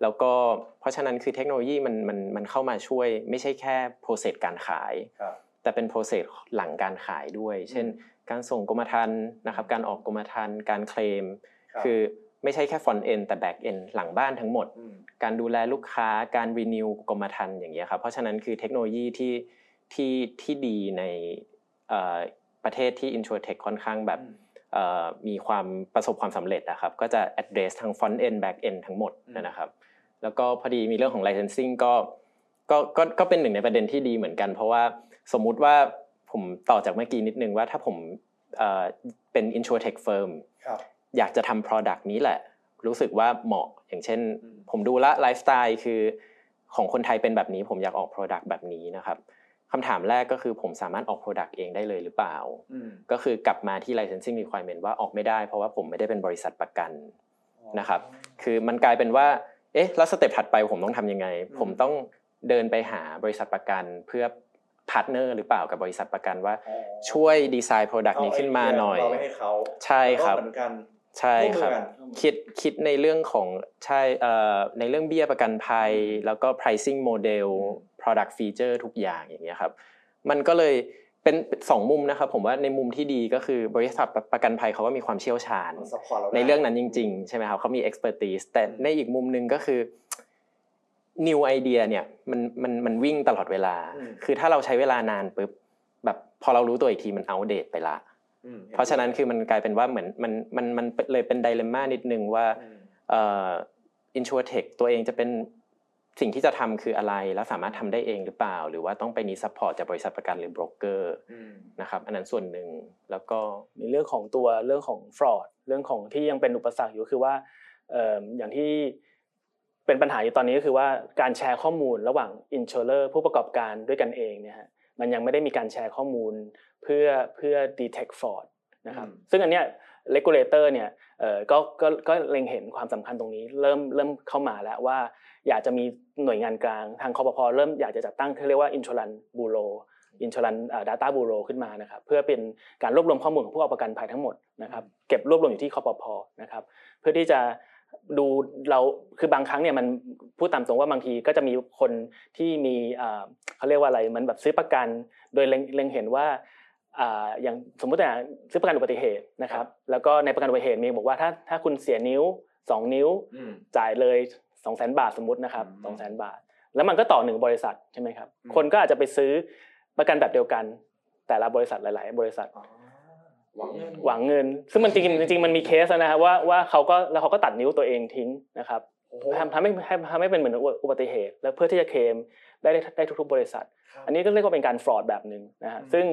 แล้วก็เพราะฉะนั้นคือเทคโนโลยีมันมันมันเข้ามาช่วยไม่ใช่แค่ process การขายครับ แต่เป็น process หลังการขายด้วย เช่น การส่งกรมธรรม์นะครับ การออกกรมธรรม์การเคลมครับคือไม่ใช่แค่ front end แต่ back end หลังบ้านทั้งหมดมการดูแลลูกค้า การ renew กรมธรรม์อย่างเงี้ยครับ เพราะฉะนั้นคือเทคโนโลยีที่ที่ที่ดีในเอ่อประเทศที่ insurtech ค่อนข้างแบบเอ่อมีความประสบความสำเร็จนะครับ ก็จะ address ทั้ง front end back end ทั้งหมดอืมนะครับ แล้วก็พอดีมีเรื่องของ licensing ก็ก็ก็ก็เป็นหนึ่งในประเด็นที่ดีเหมือนกัน เพราะว่า สมมุติว่าผมต่อจากเมื่อกี้นิดนึงว่าถ้าผมเอ่อเป็น insurtech firm ครับอยากจะทำ product นี้แหละ รู้สึกว่าเหมาะอย่างเช่นอืมผมดูละไลฟ์สไตล์คือของคนไทยเป็นแบบนี้ ผมอยากออก product แบบนี้นะครับคำถามแรกก็คือผมสามารถออก product เองได้เลยหรือเปล่าอืมก็คือกลับมาที่ licensing requirement ว่าออกไม่ได้เพราะว่าผมไม่ได้เป็นบริษัทประกันนะครับ คือมันกลายเป็นว่า เอ๊ะ แล้ว step ถัดไปผมต้องทำยังไงอืมผมต้องเดินไปหาบริษัทประกัน เพื่อ partner หรือเปล่ากับบริษัทประกันว่าอ๋อช่วย design product นี้ขึ้นมาหน่อยเอาไอเดีขงเราไปให้เขาใช่ครับแล้วก็เหมือนกันใช่ครับร่วมมือกันคิดคิดในเรื่องของใช่เอ่อในเรื่องเบี้ยประกันภัย แล้วก็ pricing model product feature ทุกอย่างอย่างเงี้ยครับมันก็เลยเป็นสองมุมนะครับผมว่าในมุมที่ดีก็คือบริษัทประกันภัยเขาก็มีความเชี่ยวชาญมัน support เราได้ในเรื่องนั้นจริง ๆ ใช่ไหมครับเขามี expertise แต่ในอีกมุมหนึ่งก็คือ new idea เนี่ยมันมันมันวิ่งตลอดเวลาอืมคือถ้าเราใช้เวลานานปุ๊บแบบพอเรารู้ตัวอีกทีมัน outdate ไปละอืมเพราะฉะนั้นคือมันกลายเป็นว่าเหมือนมันมันมันเลยเป็นไดเลม่านิดนึงว่าอืมเอ่อ insurtech ตัวเองจะเป็นสิ่งที่จะทำคืออะไรแล้วสามารถทำได้เองหรือเปล่า หรือว่าต้องไป need support จากบริษัทประกันหรือโบรกเกอร์นะครับอันนั้นส่วนหนึ่งแล้วก็มีเรื่องของตัวเรื่องของ fraud เรื่องของที่ยังเป็นอุปสรรคอยู่คือว่าอย่างที่ เป็นปัญหาอยู่ตอนนี้ก็คือว่าการแชร์ข้อมูลระหว่างอินช u เลอร์ผู้ประกอบการด้วยกันเองเนี่ยฮะมันยังไม่ได้มีการแชร์ข้อมูลเพื่อเพื่อ detect fraud นะครับซึ่งอันเนี้ย regulator เนี่ยก็ก็ก็เล็งเห็นความสำคัญตรงนี้ เริ่มเริ่มเข้ามาแล้วว่า อยากจะมีหน่วยงานกลางทางคอปพอเริ่มอยากจะจัดตั้งที่เรียกว่า insurance bureau insurance data bureau ขึ้นมานะครับเพื่อเป็นการรวบรวมข้อมูลของผู้เอาประกันภัยทั้งหมดนะครับเก็บรวบรวมอยู่ที่คอปพอนะครับเพื่อที่จะ ดูเราคือบางครั้งเนี่ยมันพูดตามตรงว่าบางทีก็จะมีคนที่มีเขาเรียกว่าอะไรมันแบบซื้อประกัน โดยเล็งเห็นว่าอย่างสมมติอย่างซื้อประกันอุบัติเหตุนะครับ แล้วก็ในประกันอุบัติเหตุมีบอกว่าถ้าถ้าคุณเสียนิ้ว 2 นิ้วจ่ายเลย2 0 0 0 0 0 บาทสมมตินะครับ2 0 0 0 0 0 บาท แล้วมันก็ต่อหนึ่งบริษัทใช่ไหมครับคนก็อาจจะไปซื้อประกันแบบเดียวกัน แต่ละบริษัทหลาย ๆ บริษัท หวังเงินหวังเงิน ซึ่งมันจริงจริงมันมีเคสนะครับว่าว่าเขาก็แล้วเขาก็ตัดนิ้วตัวเองทิ้งนะครับทำทำให้ทำให้เป็นเหมือนอุบัติเหตุ แล้วเพื่อที่จะเคลมได้ได้ทุก ๆ บริษัท อันนี้ก็เรียกว่าเป็นการฟรอดแบบหนึ่งนะฮะซึ่ง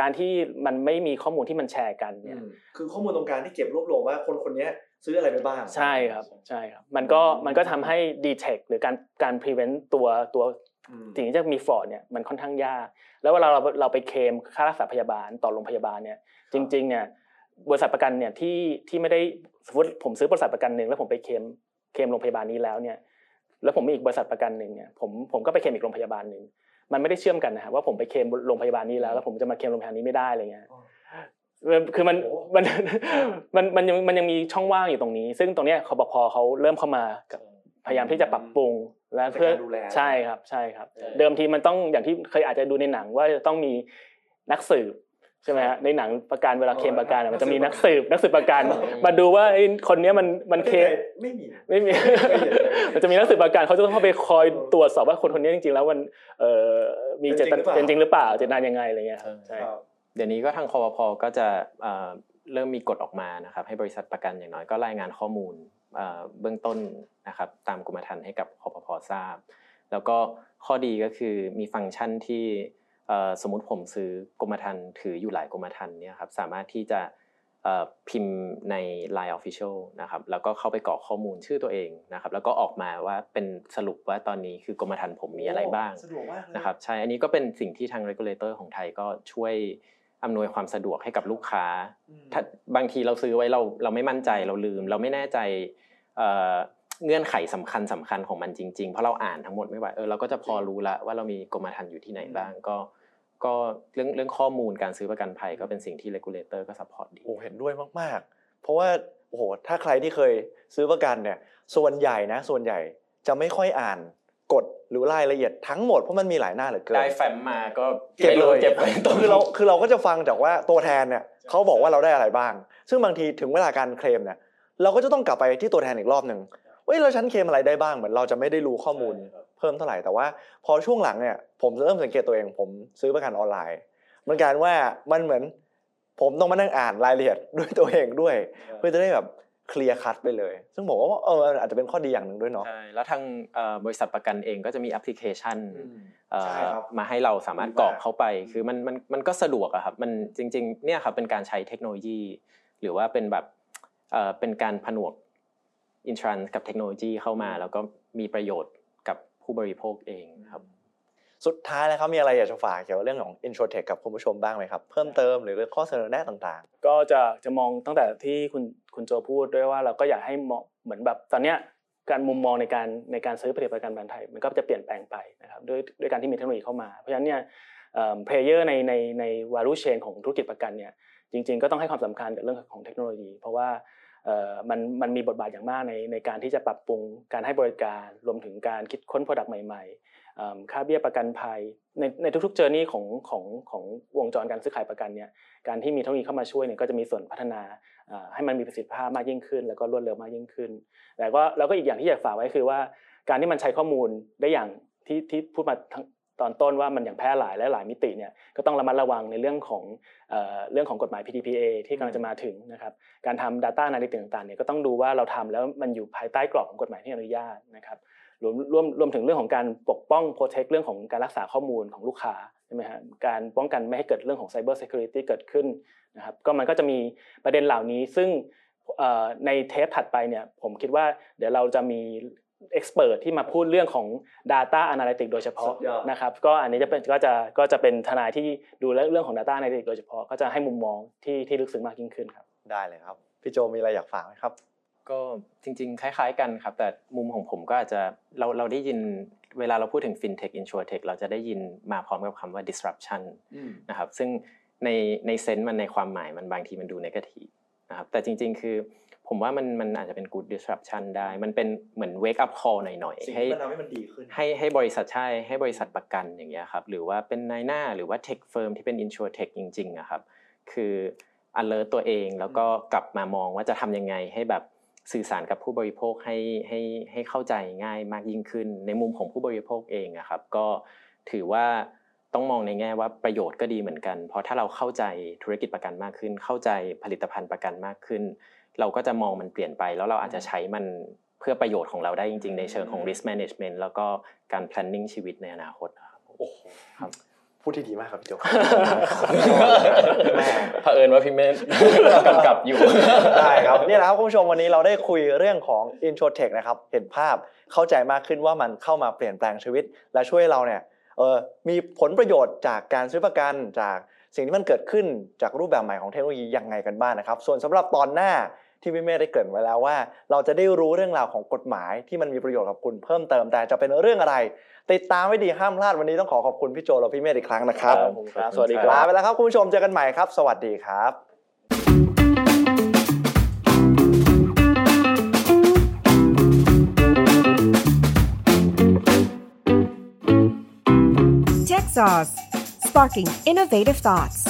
การที่มันไม่มีข้อมูลที่มันแชร์กันเนี่ยคือข้อมูลตรงกลางที่เก็บรวบรวมว่าคนคนนี้ซื้ออะไรไปบ้างใช่ครับใช่ครับมันก็มันก็ทำให้ detect หรือการการ prevent ตัวตัว สิ่งที่จะมีฟอร์ดเนี่ยมันค่อนข้างยาก แล้วเวลาเราเราไปเคลมค่ารักษาพยาบาลต่อโรงพยาบาลเนี่ยจริง ๆเนี่ยบริษัทประกันเนี่ยที่ที่ไม่ได้สมมติผมซื้อบริษัทประกันหนึ่งแล้วผมไปเคลมเคลมโรงพยาบาลนี้แล้วเนี่ยแล้วผมมีอีกบริษัทประกันหนึ่งเนี่ยผมผมก็ไปเคลมอีกโรงพยาบาลหนึ่งมันไม่ได้เชื่อมกันนะครับว่าผมไปเคลมโรงพยาบาลนี้แล้วแล้วผมจะมาเคลมโรงพยาบาลนี้ไม่ได้อะไรเงี้ยคือมันมันมันมันยังมันยังมีช่องว่างอยู่ตรงนี้ ซึ่งตรงนี้คอปพอเขาเริ่มเข้ามาพยายามที่จะปรับปรุง และเพื่อใช่ครับใช่ครับ เดิมทีมันต้องอย่างที่เคยอาจจะดูในหนังว่าจะต้องมีนักสืบใช่ไหมฮะในหนังประกันเวลาเคมประกันมันจะมีนักสืบนักสืบประกันมาดูว่าคนนี้มันมันเคไม่มีไม่มีมันจะมีนักสืบประกันเขาจะต้องเข้าไปคอยตรวจสอบว่าคนคนนี้จริงๆ แล้วมันเอ่อมีเจตนาจริงหรือเปล่าเจตนายังไงอะไรเงี้ยใช่เดี๋ยวนี้ก็ทางคอปพก็จะเริ่มมีกฎออกมานะครับให้บริษัทประกันอย่างน้อยก็รายงานข้อมูล เบื้องต้นนะครับตามกรมธรรม์ให้กับคอปพทราบ แล้วก็ข้อดีก็คือมีฟังก์ชันที่สมมติผมซื้อกรมธรรม์ถืออยู่หลายกรมธรรม์เนี่ยครับสามารถที่จะพิมพ์ใน Line Official นะครับแล้วก็เข้าไปกรอกข้อมูลชื่อตัวเองนะครับแล้วก็ออกมาว่าเป็นสรุปว่าตอนนี้คือกรมธรรม์ผมมีอะไรบ้างนะครับใช่อันนี้ก็เป็นสิ่งที่ทาง regulator ของไทยก็ช่วย อำนวยความสะดวกให้กับลูกค้า ถ้าบางทีเราซื้อไว้เราเราไม่มั่นใจเราลืม เราไม่แน่ใจเงื่อนไขสำคัญสำคัญของมันจริงๆ เพราะเราอ่านทั้งหมดไม่ไหวเออเราก็จะพอรู้ละว่าเรามีกรมธรรม์อยู่ที่ไหนบ้างก็ก็เรื่องเรื่องข้อมูลการซื้อประกันภัยก็เป็นสิ่งที่ regulator ก็ support ดีโอ้เห็นด้วยมากๆ เพราะว่าโอ้โหถ้าใครที่เคยซื้อประกันเนี่ยส่วนใหญ่นะ ส่วนใหญ่จะไม่ค่อยอ่าน กฎหรือรายละเอียดทั้งหมดเพราะมันมีหลายหน้าเหลือเกินได้แฟ้มมาก็เก็บเลยเก็บไปคือเราคือเราก็จะฟังจากว่าตัวแทนเนี่ยเขาบอกว่าเราได้อะไรบ้าง ซึ่งบางทีถึงเวลาการเคลมเนี่ยเราก็จะต้องกลับไปที่ตัวแทนอีกรอบหนึ่งเฮ้ยเราฉันเคลมอะไรได้บ้างเหมือนเราจะไม่ได้รู้ข้อมูลเพิ่มเท่าไหร่แต่ว่า พอช่วงหลังเนี่ยผมเริ่มสังเกตตัวเอง ผมซื้อประกันออนไลน์มันการว่ามันเหมือนผมต้องมานั่งอ่านรายละเอียดด้วยตัวเองด้วย เพื่อจะได้แบบ เคลียร์คัดไปเลย ซึ่งผมว่าเอออาจจะเป็นข้อดีอย่างหนึ่งด้วยเนาะใช่แล้วทางบริษัทประกันเองก็จะมีแอปพลิเคชันมาให้เราสามารถกรอกเข้าไป คือมันมันมันก็สะดวกอะครับมันจริงๆเนี่ยครับเป็นการใช้เทคโนโลยี หรือว่าเป็นแบบเป็นการผนวกอินทรันกับเทคโนโลยีเข้ามา แล้วก็มีประโยชน์กับผู้บริโภคเองครับสุดท้ายแล้วครับมีอะไรอยากจะฝากเกี่ยวกับเรื่องของ Introtech กับคุณผู้ชมบ้างไหมครับ เพิ่มเติมหรือข้อเสนอแนะต่างๆ ก็จะจะมองตั้งแต่ที่คุณคุณโจพูดด้วยว่าเราก็อยากให้เหมองเหมือนแบบตอนเนี้ยการมุมมองในการในการซื้อผลิตภัณฑ์ประกันไทยมันก็จะเปลี่ยนแปลงไปนะครับด้วยด้วยการที่มีเทคโนโลยีเข้ามา เพราะฉะนั้นเนี่ย player ในในใน value chain ของธุรกิจประกันเนี่ยจริง ๆ ก็ต้องให้ความสำคัญกับเรื่องของเทคโนโลยี เพราะว่ามันมันมีบทบาทอย่างมากในในการที่จะปรับปรุงการให้บริการรวมถึงการคิดค้นผลิตภัณฑ์ใหม่ๆค่าเบี้ยประกันภัยในในทุกๆ journey ของของของวงจรการซื้อขายประกันเนี่ยการที่มีเทคโนโลยีเข้ามาช่วยเนี่ยก็จะมีส่วนพัฒนา ให้มันมีประสิทธิภาพมากยิ่งขึ้น แล้วก็รวดเร็วมากยิ่งขึ้น แต่ก็แล้วก็อีกอย่างที่อยากฝากไว้คือว่า การที่มันใช้ข้อมูลได้อย่างที่ที่พูดมาตอนต้นว่ามันอย่างแพร่หลายและหลายมิติเนี่ยก็ต้องระมัดระวังในเรื่องของเรื่องของกฎหมาย PDPA ที่กำลังจะมาถึงนะครับการทำ Data a n a l y t i c ต่างๆเนี่ยก็ต้องดูว่าเราทำแล้วมันอยู่ภายใต้กรอบของกฎหมายที่อนุญาตนะครับ รวมรวมรวมถึงเรื่องของการปกป้อง protect เรื่องของการรักษาข้อมูลของลูกค้าใช่ไหมฮะการป้องกันไม่ให้เกิดเรื่องของ cyber security เกิดขึ้นนะครับก็มันก็จะมีประเด็นเหล่านี้ซึ่งในเทปถัดไปเนี่ยผมคิดว่าเดี๋ยวเราจะมีเอ็กซ์เพรสที่มาพูดเรื่องของ Data Analytics โดยเฉพาะนะครับก็อันนี้จะเป็นก็จะก็จะเป็นทนายที่ดูเรื่องของ Data Analytics โดยเฉพาะก็จะให้มุมมองที่ที่ลึกซึ้งมากยิ่งขึ้นครับได้เลยครับพี่โจมีอะไรอยากฝากไหมครับ ก็จริง ๆ คล้าย ๆ กันครับ แต่มุมของผมก็อาจจะเราเราได้ยินเวลาเราพูดถึง FinTech InsurTech เราจะได้ยินมาพร้อมกับคำว่า disruption นะครับซึ่งในในเซนส์มันในความหมายมันบางทีมันดูนกาทีนะครับแต่จริง ๆ คือผมว่ามันมันอาจจะเป็น good disruption ได้ มันเป็นเหมือน wake up call หน่อยๆให้ให้มันดีขึ้นให้ให้บริษัทใช่ให้บริษัทประกันอย่างเงี้ยครับหรือว่าเป็นนายหน้าหรือว่า tech firm ที่เป็น insurtech จริงๆอะครับคือ alert ตัวเองแล้วก็กลับมามองว่าจะทำยังไงให้แบบ สื่อสารกับผู้บริโภคให้ให้ให้เข้าใจง่ายมากยิ่งขึ้น ในมุมของผู้บริโภคเองอะครับก็ถือว่าต้องมองในแง่ว่าประโยชน์ก็ดีเหมือนกัน เพราะถ้าเราเข้าใจธุรกิจประกันมากขึ้น เข้าใจผลิตภัณฑ์ประกันมากขึ้น เราก็จะมองมันเปลี่ยนไป แล้วเราอาจจะใช้มันเพื่อประโยชน์ของเราได้จริง ๆ ในเชิงของ risk management แล้วก็การ planning ชีวิตในอนาคตครับโอ้โหครับ พูดที่ดีมากครับพี่โจแม่เผอิญว่าพี่เมธกำกับอยู่ ได้ครับนี่แหละครับคุณผู้ชมวันนี้เราได้คุยเรื่องของ Introtech นะครับ เห็นภาพเข้าใจมากขึ้นว่ามันเข้ามาเปลี่ยนแปลงชีวิต และช่วยเราเนี่ยเออมีผลประโยชน์จากการซื้อประกันจากสิ่งที่มันเกิดขึ้นจากรูปแบบใหม่ของเทคโนโลยียังไงกันบ้างนะครับ ส่วนสำหรับตอนหน้า ที่พี่เมย์ได้เกริ่นไว้แล้วว่า เราจะได้รู้เรื่องราวของกฎหมายที่มันมีประโยชน์กับคุณเพิ่มเติมแต่จะเป็นเรื่องอะไร ติดตามไว้ดีห้ามพลาดวันนี้ต้องขอขอบคุณพี่โจและพี่เมย์อีกครั้งนะครับสวัสดีครับลาไปแล้วครับคุณผู้ชมเจอกันใหม่ครับ สวัสดีครับ Sauce, sparking innovative thoughts.